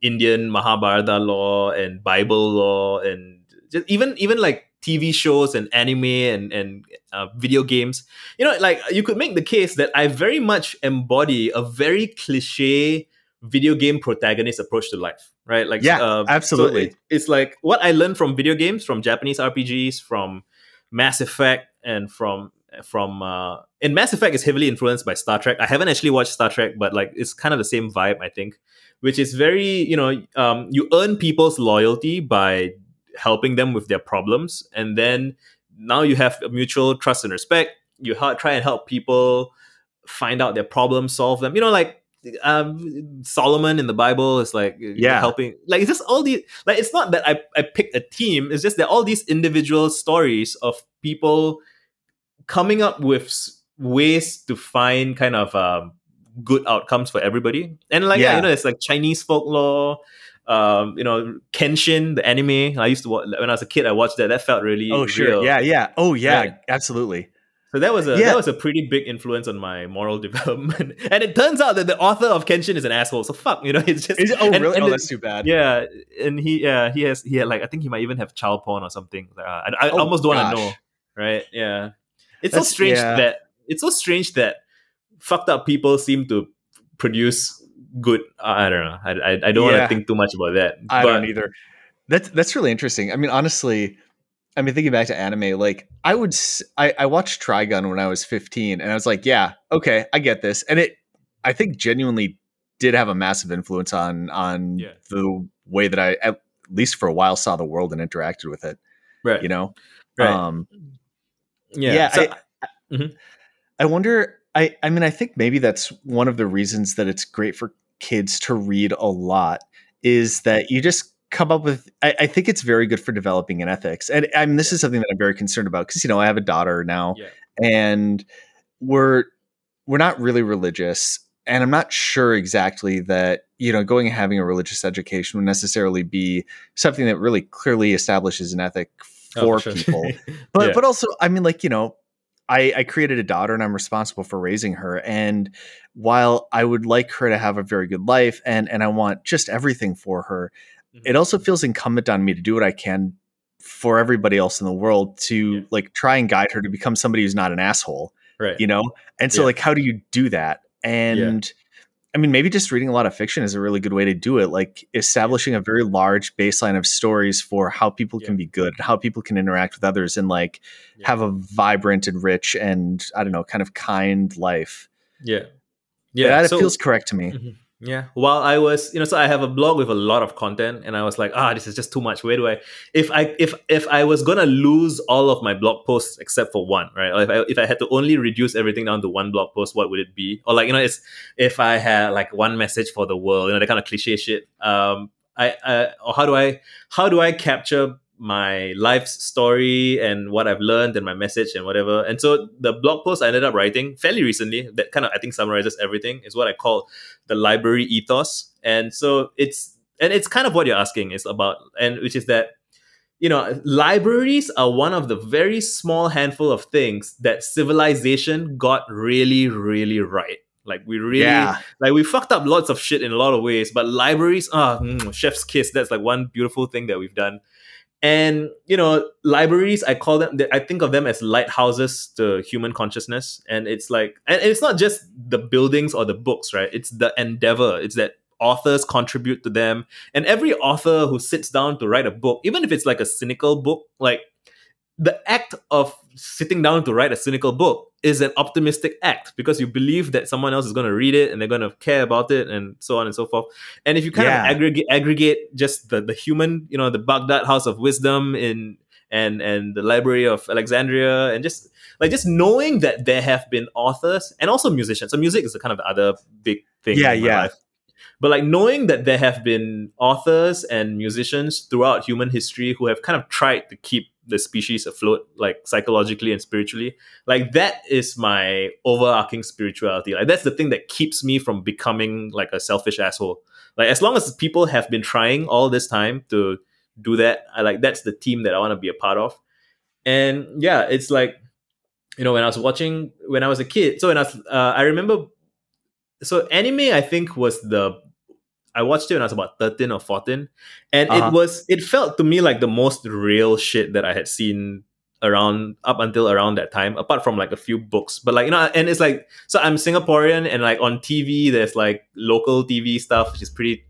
indian mahabharata law and bible law and just even even like tv shows and anime and and uh, video games. You know like you could make the case that i very much embody a very cliche video game protagonist approach to life right? Like yeah uh, absolutely. so it, it's like what i learned from video games from japanese rpgs from mass effect and from from uh in Mass Effect is heavily influenced by Star Trek. I haven't actually watched Star Trek, but like it's kind of the same vibe, I think, which is very, you know, um, you earn people's loyalty by helping them with their problems, and then now you have a mutual trust and respect. You ha- try and help people find out their problems, solve them. You know, like um, Solomon in the Bible is like yeah helping like it's just all these like it's not that I I picked a team it's just that all these individual stories of people coming up with ways to find kind of um, good outcomes for everybody. And like yeah. you know, it's like Chinese folklore. Um, you know, Kenshin, the anime. I used to watch when I was a kid. I watched that. That felt really. Oh sure, real. yeah, yeah. Oh yeah, right. absolutely. So that was a yeah. that was a pretty big influence on my moral *laughs* development. and it turns out that the author of Kenshin is an asshole. So fuck, you know, *laughs* it's just oh and, really? And oh, that's too bad. Yeah, and he yeah he has he had like I think he might even have child porn or something. Uh, I, I oh, almost don't want to know. Right? Yeah. It's That's, so strange yeah. that it's so strange that fucked up people seem to produce good. I don't know. I I, I don't yeah. want to think too much about that. I but, don't either. That's that's really interesting. I mean, honestly, I mean, thinking back to anime, like I would, I, I watched Trigun when I was 15, and I was like, yeah, okay, I get this, and it, I think, genuinely did have a massive influence on on yeah. the way that I, at least for a while, saw the world and interacted with it. Right. You know. Right. Um, yeah. Yeah. So, I, mm-hmm. I wonder. I I mean, I think maybe that's one of the reasons that it's great for kids to read a lot is that you just come up with I, I, think it's very good for developing an ethics and i mean this yeah. is something that i'm very concerned about because you know i have a daughter now yeah. and we're we're not really religious and i'm not sure exactly that you know going and having a religious education would necessarily be something that really clearly establishes an ethic for, oh, sure. people *laughs* but yeah. but also i mean like you know I, I created a daughter and I'm responsible for raising her. And while I would like her to have a very good life and and I want just everything for her, mm-hmm. it also feels incumbent on me to do what I can for everybody else in the world to yeah. like try and guide her to become somebody who's not an asshole. Right. You know? And so yeah. like how do you do that? And I mean, maybe just reading a lot of fiction is a really good way to do it. Like establishing a very large baseline of stories for how people yeah. can be good, how people can interact with others, and like yeah. have a vibrant and rich and I don't know, kind of kind life. Yeah, yeah, that so, feels correct to me. Mm-hmm. Yeah. While I was, you know, so I have a blog with a lot of content, and I was like, ah, this is just too much. Where do I? If I if if I was gonna lose all of my blog posts except for one, right? Or if I if I had to only reduce everything down to one blog post, what would it be? Or like you know, it's if I had like one message for the world, you know, that kind of cliche shit. Um, I, I or how do I how do I capture my life story and what I've learned and my message and whatever. And so the blog post I ended up writing fairly recently that kind of I think summarizes everything is what I call the library ethos. And so it's and it's kind of what you're asking is about and which is that you know libraries are one of the very small handful of things that civilization got really really right like we really yeah. like we fucked up lots of shit in a lot of ways but libraries ah oh, chef's kiss that's like one beautiful thing that we've done and you know libraries i call them i think of them as lighthouses to human consciousness. And it's like and it's not just the buildings or the books right? It's the endeavor. It's that authors contribute to them. And every author who sits down to write a book even if it's like a cynical book like the act of sitting down to write a cynical book is an optimistic act because you believe that someone else is going to read it and they're going to care about it and so on and so forth and if you kind yeah. of aggregate aggregate just the, the human you know the baghdad house of wisdom in and and the library of alexandria and just like just knowing that there have been authors and also musicians so music is the kind of other big thing yeah yeah life. but like knowing that there have been authors and musicians throughout human history who have kind of tried to keep the species afloat like psychologically and spiritually like that is my overarching spirituality. Like that's the thing that keeps me from becoming like a selfish asshole. Like as long as people have been trying all this time to do that i like that's the team that i want to be a part of. And yeah it's like you know when i was watching when i was a kid so when i was uh, i remember so anime i think was the I watched it when I was about 13 or 14. And uh-huh. it was it felt to me like the most real shit that I had seen around up until around that time, apart from like a few books. But like, you know, and it's like so I'm Singaporean and like on TV there's like local TV stuff, which is pretty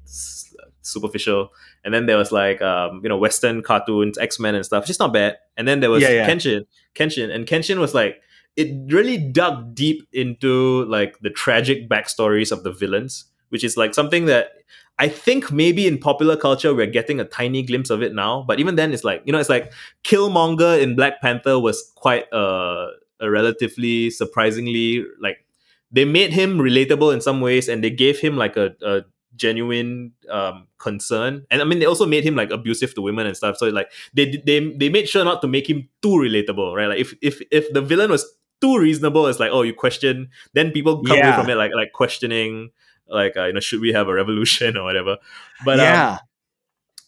superficial. And then there was like um, you know, Western cartoons, X-Men and stuff, which is not bad. And then there was yeah, yeah. Kenshin. Kenshin. And Kenshin was like it really dug deep into like the tragic backstories of the villains which is like something that I think maybe in popular culture we're getting a tiny glimpse of it now. But even then, it's like you know, it's like Killmonger in Black Panther was quite a, a relatively surprisingly like they made him relatable in some ways, and they gave him like a, a genuine um, concern. And I mean, they also made him like abusive to women and stuff. So like they they they made sure not to make him too relatable, right? Like if if if the villain was too reasonable, it's like oh you question, then people come yeah. away from it like like questioning like uh, you know should we have a revolution *laughs* or whatever. But um, yeah. um,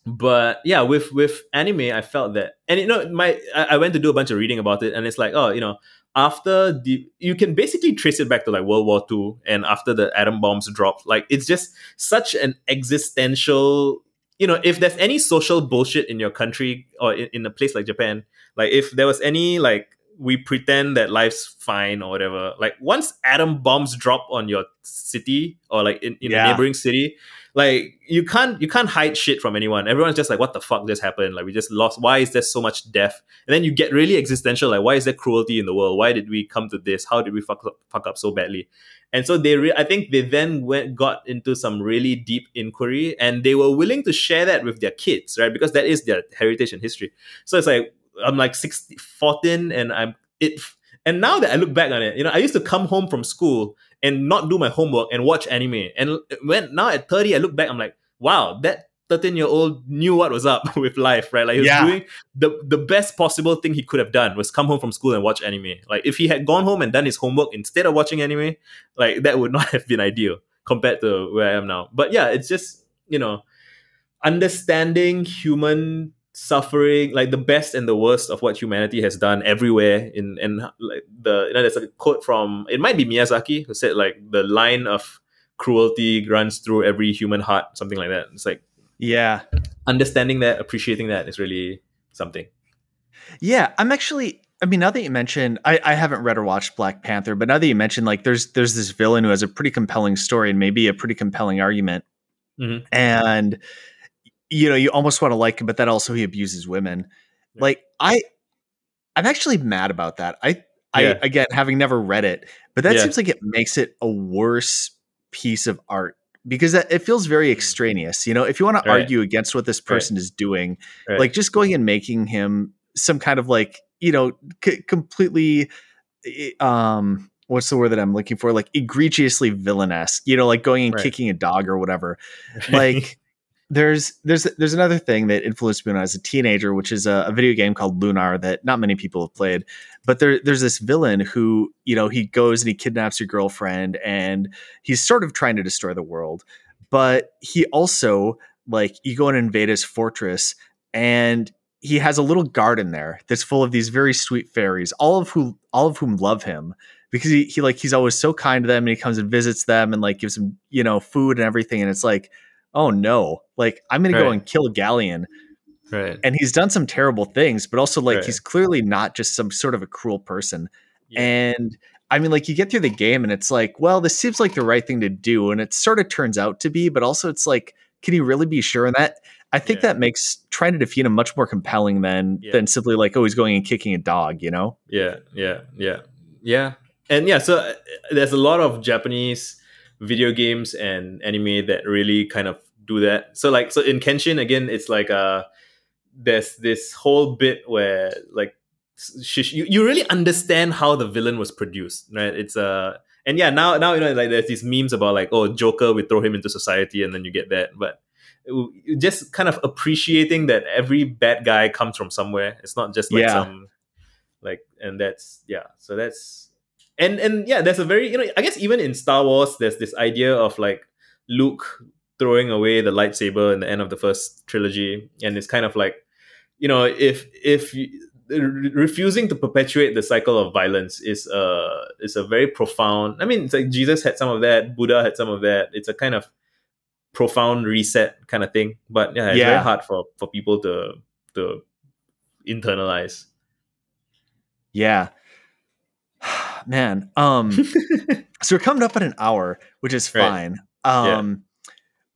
but yeah with with anime i felt that and you know my I, I went to do a bunch of reading about it and it's like oh you know after the you can basically trace it back to like world war ii and after the atom bombs dropped. Like it's just such an existential you know if there's any social bullshit in your country or in, in a place like japan like if there was any like we pretend that life's fine or whatever. Like once atom bombs drop on your city or like in, in yeah. a neighboring city, like you can't you can't hide shit from anyone. Everyone's just like, what the fuck just happened? Like we just lost. Why is there so much death? And then you get really existential. Like why is there cruelty in the world? Why did we come to this? How did we fuck up, fuck up so badly? And so they, re- I think they then went got into some really deep inquiry, and they were willing to share that with their kids, right? Because that is their heritage and history. So it's like I'm like 16, 14 and I'm it and now that I look back on it, you know, I used to come home from school and not do my homework and watch anime. And when now at 30, I look back, I'm like, wow, that 13 year old knew what was up *laughs* with life, right? Like he was yeah. doing the, the best possible thing he could have done was come home from school and watch anime. Like if he had gone home and done his homework instead of watching anime, like that would *laughs* not have been ideal compared to where I am now. But yeah, it's just, you know, understanding human suffering like the best and the worst of what humanity has done everywhere in and like the you know there's a quote from it might be miyazaki who said like the line of cruelty runs through every human heart something like that. It's like yeah. understanding that appreciating that is really something. Yeah i'm actually I mean, now that you mentioned, I, I haven't read or watched Black Panther, but now that you mentioned, like, there's there's this villain who has a pretty compelling story and maybe a pretty compelling argument, mm-hmm. and you know, you almost want to like him, but then also he abuses women. Yeah. Like I, I'm actually mad about that. I, I again, having never read it, but that yeah. seems like it makes it a worse piece of art because that, it feels very mm. extraneous. You know, if you want to argue against what this person right. is doing, right. like just going and making him some kind of like, you know, c- completely, um, what's the word that I'm looking for? Like egregiously villainous, you know, like going and kicking a dog or whatever. *laughs* Like, there's there's there's another thing that influenced me when I was a teenager, which is a, a, video game called Lunar that not many people have played. But there there's this villain who you know he goes and he kidnaps your girlfriend and he's sort of trying to destroy the world. But he also like you go and invade his fortress and he has a little garden there that's full of these very sweet fairies, all of who all of whom love him because he, he like he's always so kind to them and he comes and visits them and like gives them you know food and everything and it's like oh no, like I'm gonna right. go and kill Ghaleon. Right. And he's done some terrible things, but also like right. he's clearly not just some sort of a cruel person. yeah. and I mean, like you get through the game and it's like, well, this seems like the right thing to do, and it sort of turns out to be, but also it's like, can you really be sure? And that I think yeah. that makes trying to defeat him much more compelling than yeah. than simply like, oh, he's going and kicking a dog, you know? Yeah, yeah, yeah, yeah, and yeah. So uh, there's a lot of Japanese video games and anime that really kind of do that. So like, so in Kenshin again, it's like uh, there's this whole bit where like you, you really understand how the villain was produced, right? It's a uh, and yeah, now now you know like there's these memes about like oh Joker we throw him into society and then you get that, but just kind of appreciating that every bad guy comes from somewhere. It's not just like yeah. some like and that's yeah. So that's and and yeah, there's a very you know I guess even in Star Wars there's this idea of like Luke throwing away the lightsaber in the end of the first trilogy, and it's kind of like you know if if refusing to perpetuate the cycle of violence is a is a very profound. I mean, it's like Jesus had some of that, Buddha had some of that. It's a kind of profound reset kind of thing. But yeah, it's yeah. very hard for for people to to internalize. Yeah. *sighs* Man, um *laughs* so we're coming up at an hour, which is fine. Right. Um yeah.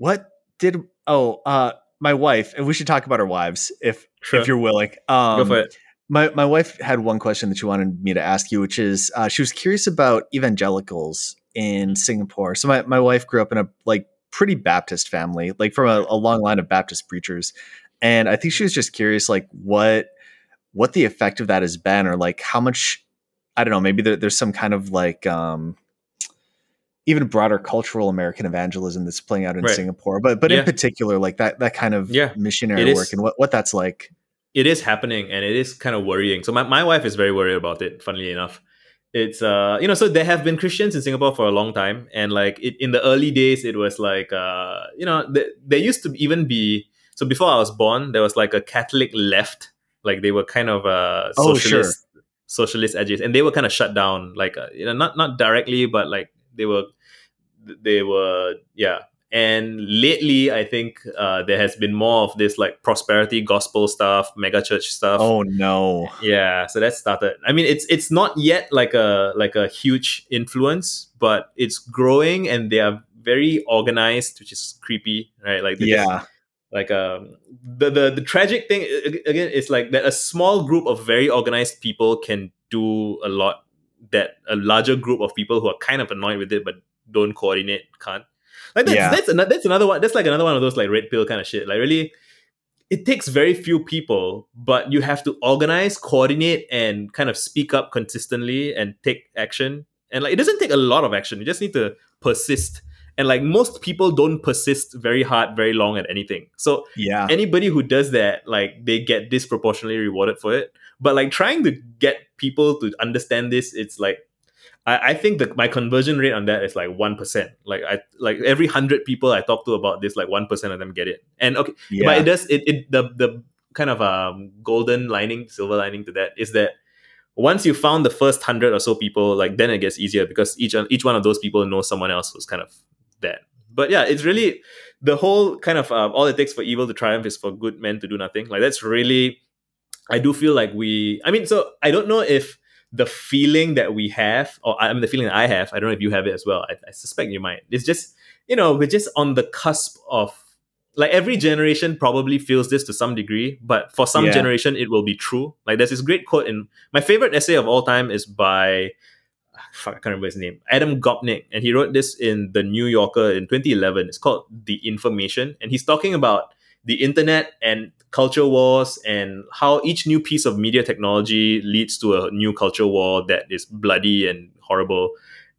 What did oh uh my wife, and we should talk about our wives if sure. if you're willing. Um Go for it my my wife had one question that she wanted me to ask you, which is uh, she was curious about evangelicals in Singapore. So my, my wife grew up in a like pretty Baptist family, like from a, a long line of Baptist preachers, and I think she was just curious, like what what the effect of that has been, or like how much I don't know, maybe there, there's some kind of like um, even broader cultural American evangelism that's playing out in right. Singapore, but but yeah. in particular, like that that kind of yeah. missionary work and what what that's like it is happening and it is kind of worrying. So my, my wife is very worried about it, funnily enough. It's uh you know, so there have been Christians in Singapore for a long time. And like it, in the early days it was like uh you know, th- there used to even be so before I was born, there was like a Catholic left. Like they were kind of uh socialist oh, sure. socialist edges and they were kind of shut down, like uh, you know, not not directly, but like they were they were yeah and lately, I think uh, there has been more of this like prosperity gospel stuff, mega church stuff. Oh no! Yeah, so that started. I mean, it's it's not yet like a like a huge influence, but it's growing, and they are very organized, which is creepy, right? Like yeah. Just, like um the, the the tragic thing again is like that a small group of very organized people can do a lot that a larger group of people who are kind of annoyed with it but don't coordinate can't like that's yeah. that's, another, that's another one. That's like another one of those like red pill kind of shit. Like really, it takes very few people, but you have to organize, coordinate, and kind of speak up consistently and take action. And like it doesn't take a lot of action. You just need to persist. And like most people don't persist very hard, very long at anything. So yeah, anybody who does that, like they get disproportionately rewarded for it. But like trying to get people to understand this, it's like I, I think that my conversion rate on that is like one percent. Like I like every hundred people I talk to about this, like one percent of them get it. And okay, yeah. but it does it, it the the kind of um golden lining, silver lining to that is that once you found the first hundred or so people, like then it gets easier because each each one of those people knows someone else who's kind of that. But yeah, it's really the whole kind of uh, all it takes for evil to triumph is for good men to do nothing. Like that's really, I do feel like we. I mean, so I don't know if the feeling that we have, or I mean, the feeling that I have, I don't know if you have it as well. I, I suspect you might. It's just, you know, we're just on the cusp of like every generation probably feels this to some degree, but for some yeah. generation it will be true. Like there's this great quote in my favorite essay of all time is by fuck, I can't remember his name, Adam Gopnik, and he wrote this in the New Yorker in 2011. It's called The Information, and he's talking about the internet and culture wars and how each new piece of media technology leads to a new culture war that is bloody and horrible.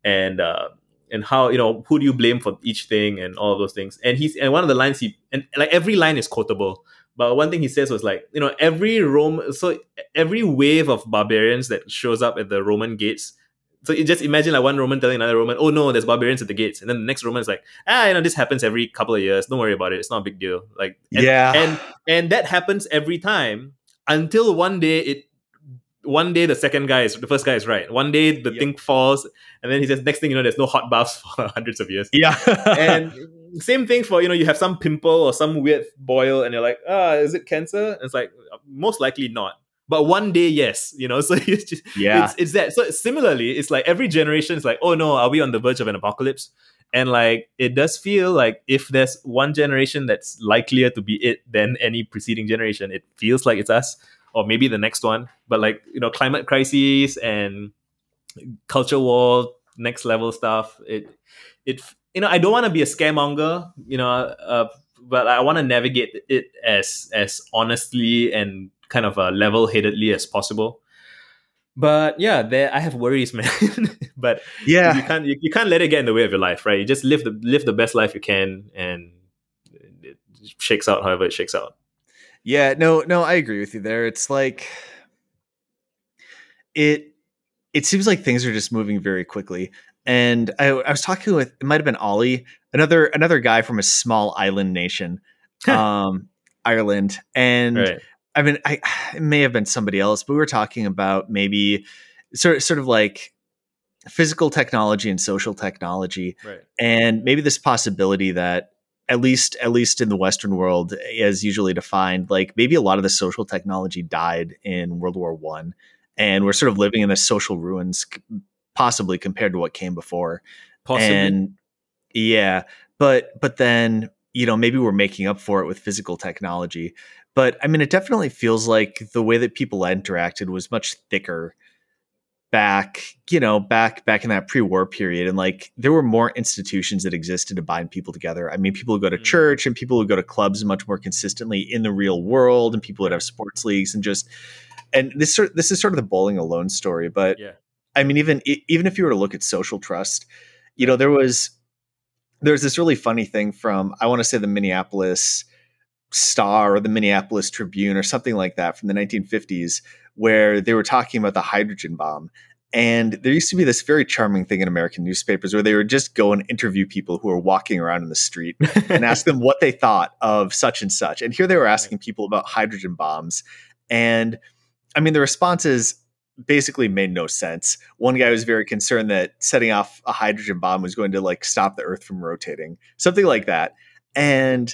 And uh, and how you know who do you blame for each thing and all those things. And he's and one of the lines he and like every line is quotable. But one thing he says was like you know every rome so every wave of barbarians that shows up at the roman gates so you just imagine like one Roman telling another Roman, "Oh no, there's barbarians at the gates," and then the next Roman is like, "Ah, you know, this happens every couple of years. Don't worry about it. It's not a big deal." Like, and, yeah, and and that happens every time until one day it, one day the second guy is the first guy is right. One day the yep. thing falls, and then he says, "Next thing you know, there's no hot baths *laughs* for hundreds of years." Yeah, and *laughs* same thing for you know you have some pimple or some weird boil, and you're like, "Ah, is it cancer?" And it's like most likely not but one day yes you know *laughs* so it's just Yeah. it's, it's that. So similarly it's like every generation is like oh no are we on the verge of an apocalypse? And like it does feel like if there's one generation that's likelier to be it than any preceding generation it feels like it's us or maybe the next one. But like you know climate crises and culture war next level stuff it it you know i don't want to be a scaremonger you know uh, but i want to navigate it as as honestly and kind of uh, level-headedly as possible but yeah there i have worries *laughs* man but Yeah. you can't you, you can't let it get in the way of your life right you just live the live the best life you can and it shakes out however it shakes out Yeah, no, no, I agree with you there. It's like it it seems like things are just moving very quickly. And I, I was talking with it might have been Ollie, another another guy from a small island nation, um, Ireland. And right I mean, I *sighs* it may have been somebody else, but we were talking about maybe sort sort of like physical technology and social technology right. and maybe this possibility that at least at least in the western world as usually defined like maybe a lot of the social technology died in world war one and we're sort of living in the social ruins possibly compared to what came before. Possibly. And yeah but but then you know maybe we're making up for it with physical technology but i mean it definitely feels like the way that people interacted was much thicker back you know back back in that pre-war period and like there were more institutions that existed to bind people together. I mean people would go to Mm. church and people would go to clubs much more consistently in the real world and people would have sports leagues and just and this sort this is sort of the bowling alone story but yeah. I mean, even even if you were to look at social trust, you know, there was there's this really funny thing from I want to say the Minneapolis Star or the Minneapolis Tribune or something like that from the 1950s, where they were talking about the hydrogen bomb. And there used to be this very charming thing in American newspapers where they would just go and interview people who were walking around in the street and ask them what they thought of such and such. And here they were asking people about hydrogen bombs. And I mean, the responses basically made no sense. One guy was very concerned that setting off a hydrogen bomb was going to like stop the earth from rotating, something like that. And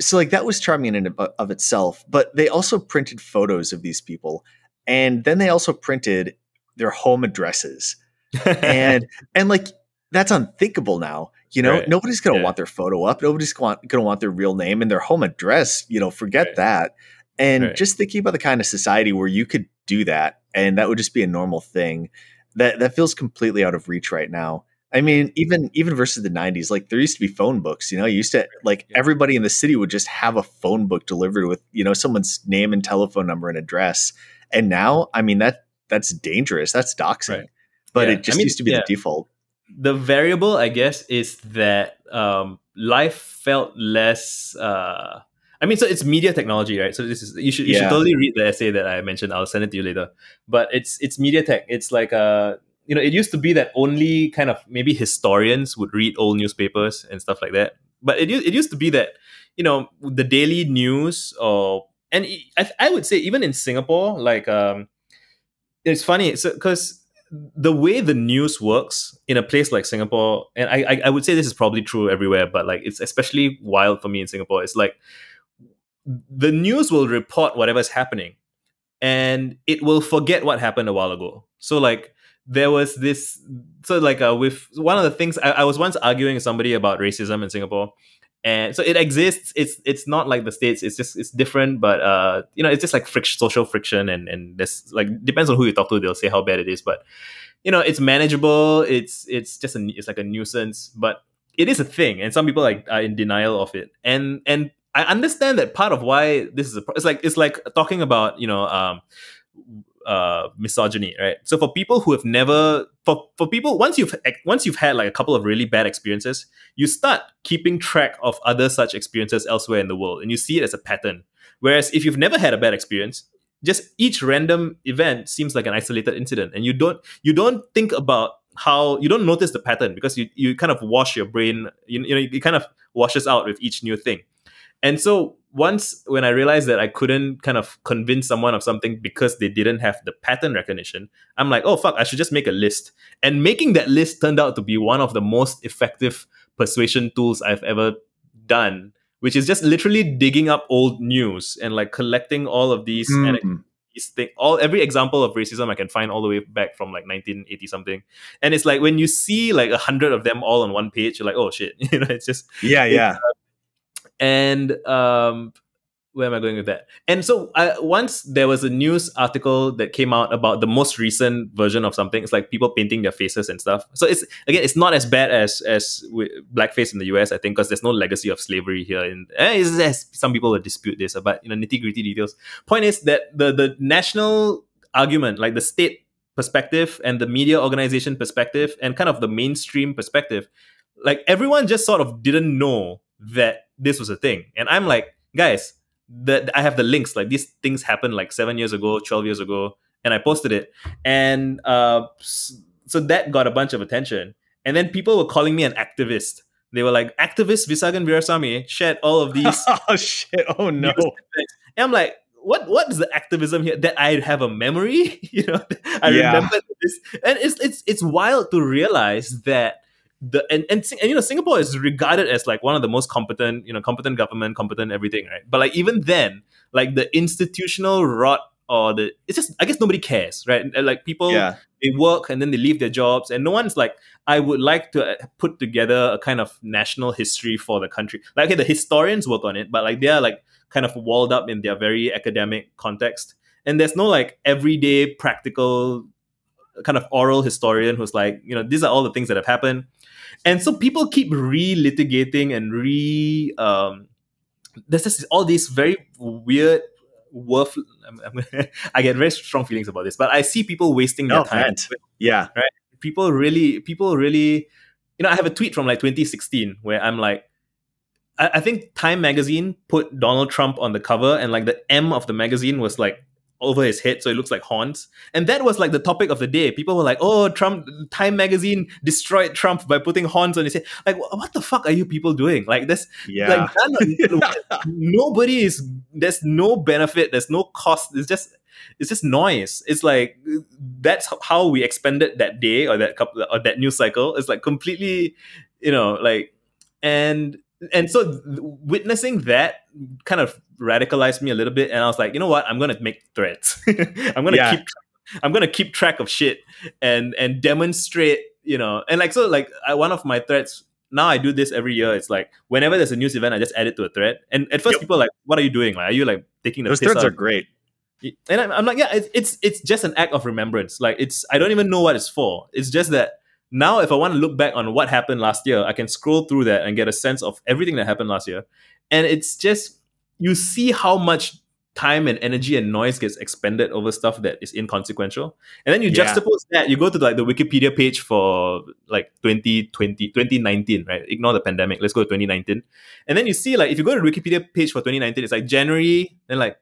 so like that was charming in and of- itself, but they also printed photos of these people. And then they also printed their home addresses. And *laughs* and like that's unthinkable now. You know, Right. nobody's going to Yeah. want their photo up. Nobody's going to want their real name and their home address. You know, forget Right. that. And Right. just thinking about the kind of society where you could do that and that would just be a normal thing, that that feels completely out of reach right now. I mean, even even versus the '90s, like there used to be phone books. You know, you used to like Yeah. everybody in the city would just have a phone book delivered with you know someone's name and telephone number and address. And now, I mean that that's dangerous. That's doxing. Right. But Yeah. it just I mean, used to be yeah. the default. the variable i guess is that um, life felt less uh, i mean so it's media technology right so this is you should you should totally read the essay that i mentioned i'll send it to you later but it's it's media tech it's like uh you know it used to be that only kind of maybe historians would read old newspapers and stuff like that but it, it used to be that you know the daily news or and I, I would say even in singapore like um it's funny because the way the news works in a place like Singapore, and I, I I would say this is probably true everywhere, but like it's especially wild for me in Singapore. It's like the news will report whatever's happening, and it will forget what happened a while ago. So like there was this, so like uh, with one of the things I, I was once arguing with somebody about racism in Singapore, and so it exists. It's it's not like the states. It's just it's different, but uh, you know, it's just like friction, social friction, and and this like depends on who you talk to. They'll say how bad it is, but you know, it's manageable. It's it's just a it's like a nuisance, but it is a thing, and some people like are in denial of it. And and I understand that part of why this is a pro- it's like it's like talking about you know um uh misogyny right? So for people who have never for for people once you've once you've had like a couple of really bad experiences you start keeping track of other such experiences elsewhere in the world and you see it as a pattern. Whereas if you've never had a bad experience just each random event seems like an isolated incident and you don't you don't think about how you don't notice the pattern because you you kind of wash your brain you, you know it kind of washes out with each new thing and so once when I realized that I couldn't kind of convince someone of something because they didn't have the pattern recognition, I'm like, oh fuck, I should just make a list. And making that list turned out to be one of the most effective persuasion tools I've ever done, which is just literally digging up old news and like collecting all of these Mm. anecdotes things, all every example of racism I can find all the way back from like 1980 something, and it's like when you see like a hundred of them all on one page, you're like, oh shit, *laughs* you know, it's just yeah, yeah. Uh, and um, where am I going with that? And so I, once there was a news article that came out about the most recent version of something. It's like people painting their faces and stuff. So it's again, it's not as bad as as blackface in the US, I think, because there's no legacy of slavery here. And eh, some people will dispute this, but you know, nitty gritty details. Point is that the the national argument, like the state perspective and the media organization perspective, and kind of the mainstream perspective, like everyone just sort of didn't know that this was a thing. And I'm like, guys that I have the links. Like these things happened like seven years ago, twelve years ago, and I posted it, and uh, so that got a bunch of attention. And then people were calling me an activist. They were like, "Activist Visakan Veerasamy shared all of these." *laughs* oh shit! Oh no! And I'm like, what what is the activism here that I have a memory? *laughs* you know, I yeah. remember this, and it's it's it's wild to realize that the and, and and you know Singapore is regarded as like one of the most competent you know competent government competent everything right? But like even then like the institutional rot or the it's just I guess nobody cares right? Like people yeah. they work and then they leave their jobs and no one's like I would like to uh, put together a kind of national history for the country. Like okay the historians work on it but like they are like kind of walled up in their very academic context. And there's no like everyday practical kind of oral historian who's like you know these are all the things that have happened. And so people keep re-litigating and re um there's just all these very weird worth *laughs* i get very strong feelings about this but i see people wasting their oh, time. yeah. Right? People really people really you know i have a tweet from like 2016 where i'm like I, I think time magazine put donald trump on the cover and like the m of the magazine was like over his head so it looks like horns. And that was like the topic of the day. People were like oh trump time magazine destroyed trump by putting horns on his head. Like what the fuck are you people doing? Like this yeah. like *laughs* nobody is there's no benefit there's no cost it's just it's just noise. It's like that's how we expended that day or that couple or that news cycle. It's like completely you know like and and so witnessing that kind of radicalized me a little bit and i was like you know what? I'm gonna make threads *laughs* i'm gonna yeah. keep i'm gonna keep track of shit and and demonstrate you know and like so like I, one of my threads now i do this every year it's like whenever there's a news event i just add it to a thread. And at first yep. people are like what are you doing? Like are you like taking the those threads are great. And I'm, I'm like yeah it's, it's it's just an act of remembrance. Like it's i don't even know what it's for. It's just that now if i want to look back on what happened last year i can scroll through that and get a sense of everything that happened last year. And it's just you see how much time and energy and noise gets expended over stuff that is inconsequential. And then you yeah. juxtapose that you go to like the wikipedia page for like 2020 2019 right? Ignore the pandemic let's go to 2019 and then you see like if you go to the wikipedia page for 2019 it's like january then like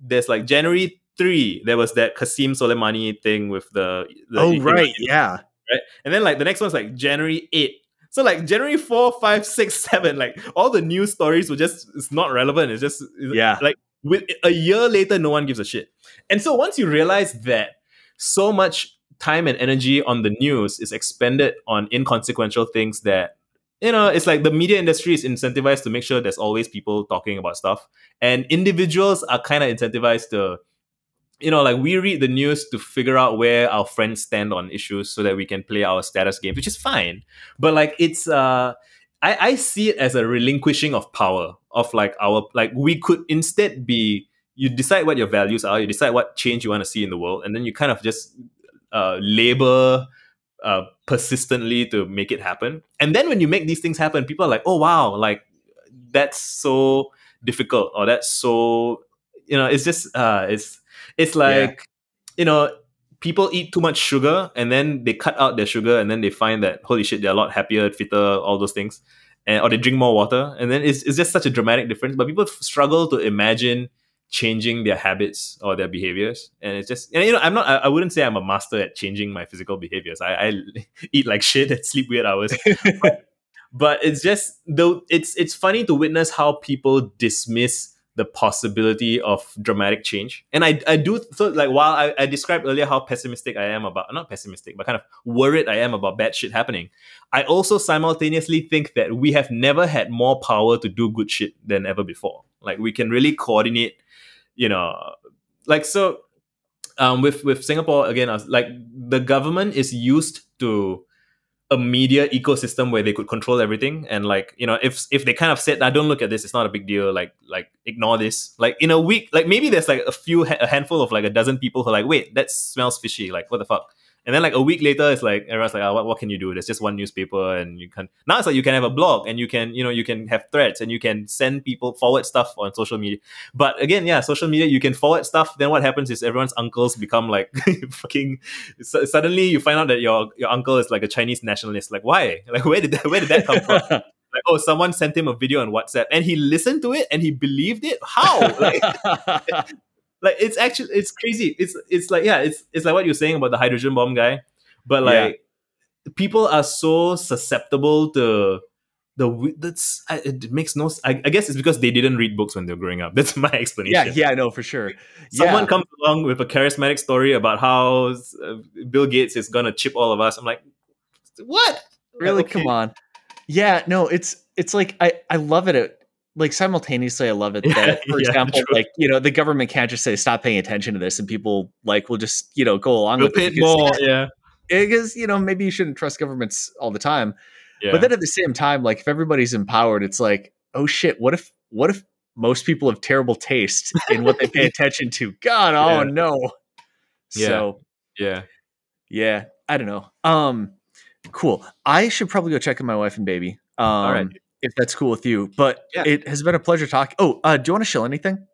there's like january 3 there was that Qassim Soleimani thing with the, the oh right yeah right? And then like the next one's like January 8. So like January 4, 5, 6, *laughs* 7, like all the news stories were just it's not relevant. It's just yeah. Like with a year later, no one gives a shit. And so once you realize that so much time and energy on the news is expended on inconsequential things that you know it's like the media industry is incentivized to make sure there's always people talking about stuff and individuals are kind of incentivized to you know, like we read the news to figure out where our friends stand on issues so that we can play our status games, which is fine. But like it's uh I, I see it as a relinquishing of power of like our like we could instead be you decide what your values are, you decide what change you want to see in the world, and then you kind of just uh, labor uh, persistently to make it happen. And then when you make these things happen, people are like, oh wow, like that's so difficult or that's so you know, it's just uh it's it's like, yeah. you know, people eat too much sugar and then they cut out their sugar and then they find that holy shit, they're a lot happier, fitter, all those things. And or they drink more water. And then it's, it's just such a dramatic difference. But people struggle to imagine changing their habits or their behaviors. And it's just and you know, I'm not I, I wouldn't say I'm a master at changing my physical behaviors. I, I *laughs* eat like shit and sleep weird hours. but, *laughs* but it's just though it's it's funny to witness how people dismiss the possibility of dramatic change. And I, I do so like while I, I described earlier how pessimistic I am about not pessimistic, but kind of worried I am about bad shit happening. I also simultaneously think that we have never had more power to do good shit than ever before. Like we can really coordinate, you know, like so um, with with Singapore again, like the government is used to a media ecosystem where they could control everything and like you know if if they kind of said i don't look at this it's not a big deal like like ignore this. Like in a week like maybe there's like a few a handful of like a dozen people who are like wait that smells fishy like what the fuck and then like a week later, it's like everyone's like, oh, what, what can you do? There's just one newspaper, and you can now it's like you can have a blog, and you can you know you can have threads, and you can send people forward stuff on social media. But again, yeah, social media you can forward stuff. Then what happens is everyone's uncles become like *laughs* fucking. suddenly you find out that your your uncle is like a Chinese nationalist. Like why? Like where did that where did that come from? *laughs* like oh someone sent him a video on whatsapp and he listened to it and he believed it how like *laughs* like it's actually it's crazy. It's it's like yeah, it's it's like what you're saying about the hydrogen bomb guy, but like yeah. people are so susceptible to the that's it makes no. I, I, guess it's because they didn't read books when they were growing up. *laughs* That's my explanation. Yeah, yeah, I know for sure. Someone yeah. comes along with a charismatic story about how uh, Bill Gates is gonna chip all of us. I'm like, what? Really? Okay. Come on. Yeah, no, it's it's like I I love it like simultaneously i love it that *laughs* for yeah, example true. like you know the government can't just say stop paying attention to this and people like will just you know go along with it more yeah because you know maybe you shouldn't trust governments all the time yeah. but then at the same time like if everybody's empowered it's like oh shit what if what if most people have terrible taste in what they pay *laughs* attention to god oh yeah. no yeah. so yeah yeah i don't know um cool i should probably go check on my wife and baby um all right if that's cool with you. But yeah. it has been a pleasure talking. Oh, uh, do you want to show anything?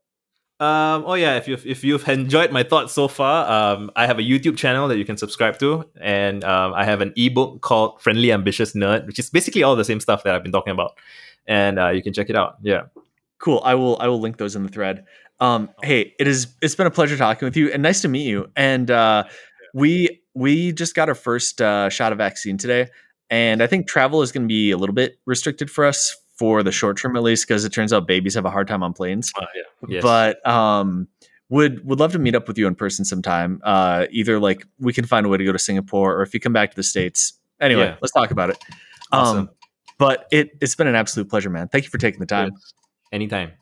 Um, oh yeah, if you've if you've enjoyed my thoughts so far, um, I have a YouTube channel that you can subscribe to, and um, I have an ebook called Friendly Ambitious Nerd, which is basically all the same stuff that I've been talking about, and uh, you can check it out. Yeah, cool. I will I will link those in the thread. Um, hey, it is it's been a pleasure talking with you, and nice to meet you. And uh, we we just got our first uh, shot of vaccine today, and I think travel is going to be a little bit restricted for us for the short term, at least, because it turns out babies have a hard time on planes. Uh, yeah. yes. But um, would would love to meet up with you in person sometime. Uh, either like we can find a way to go to Singapore, or if you come back to the states. Anyway, yeah. let's talk about it. Awesome. Um, but it it's been an absolute pleasure, man. Thank you for taking the time. Anytime.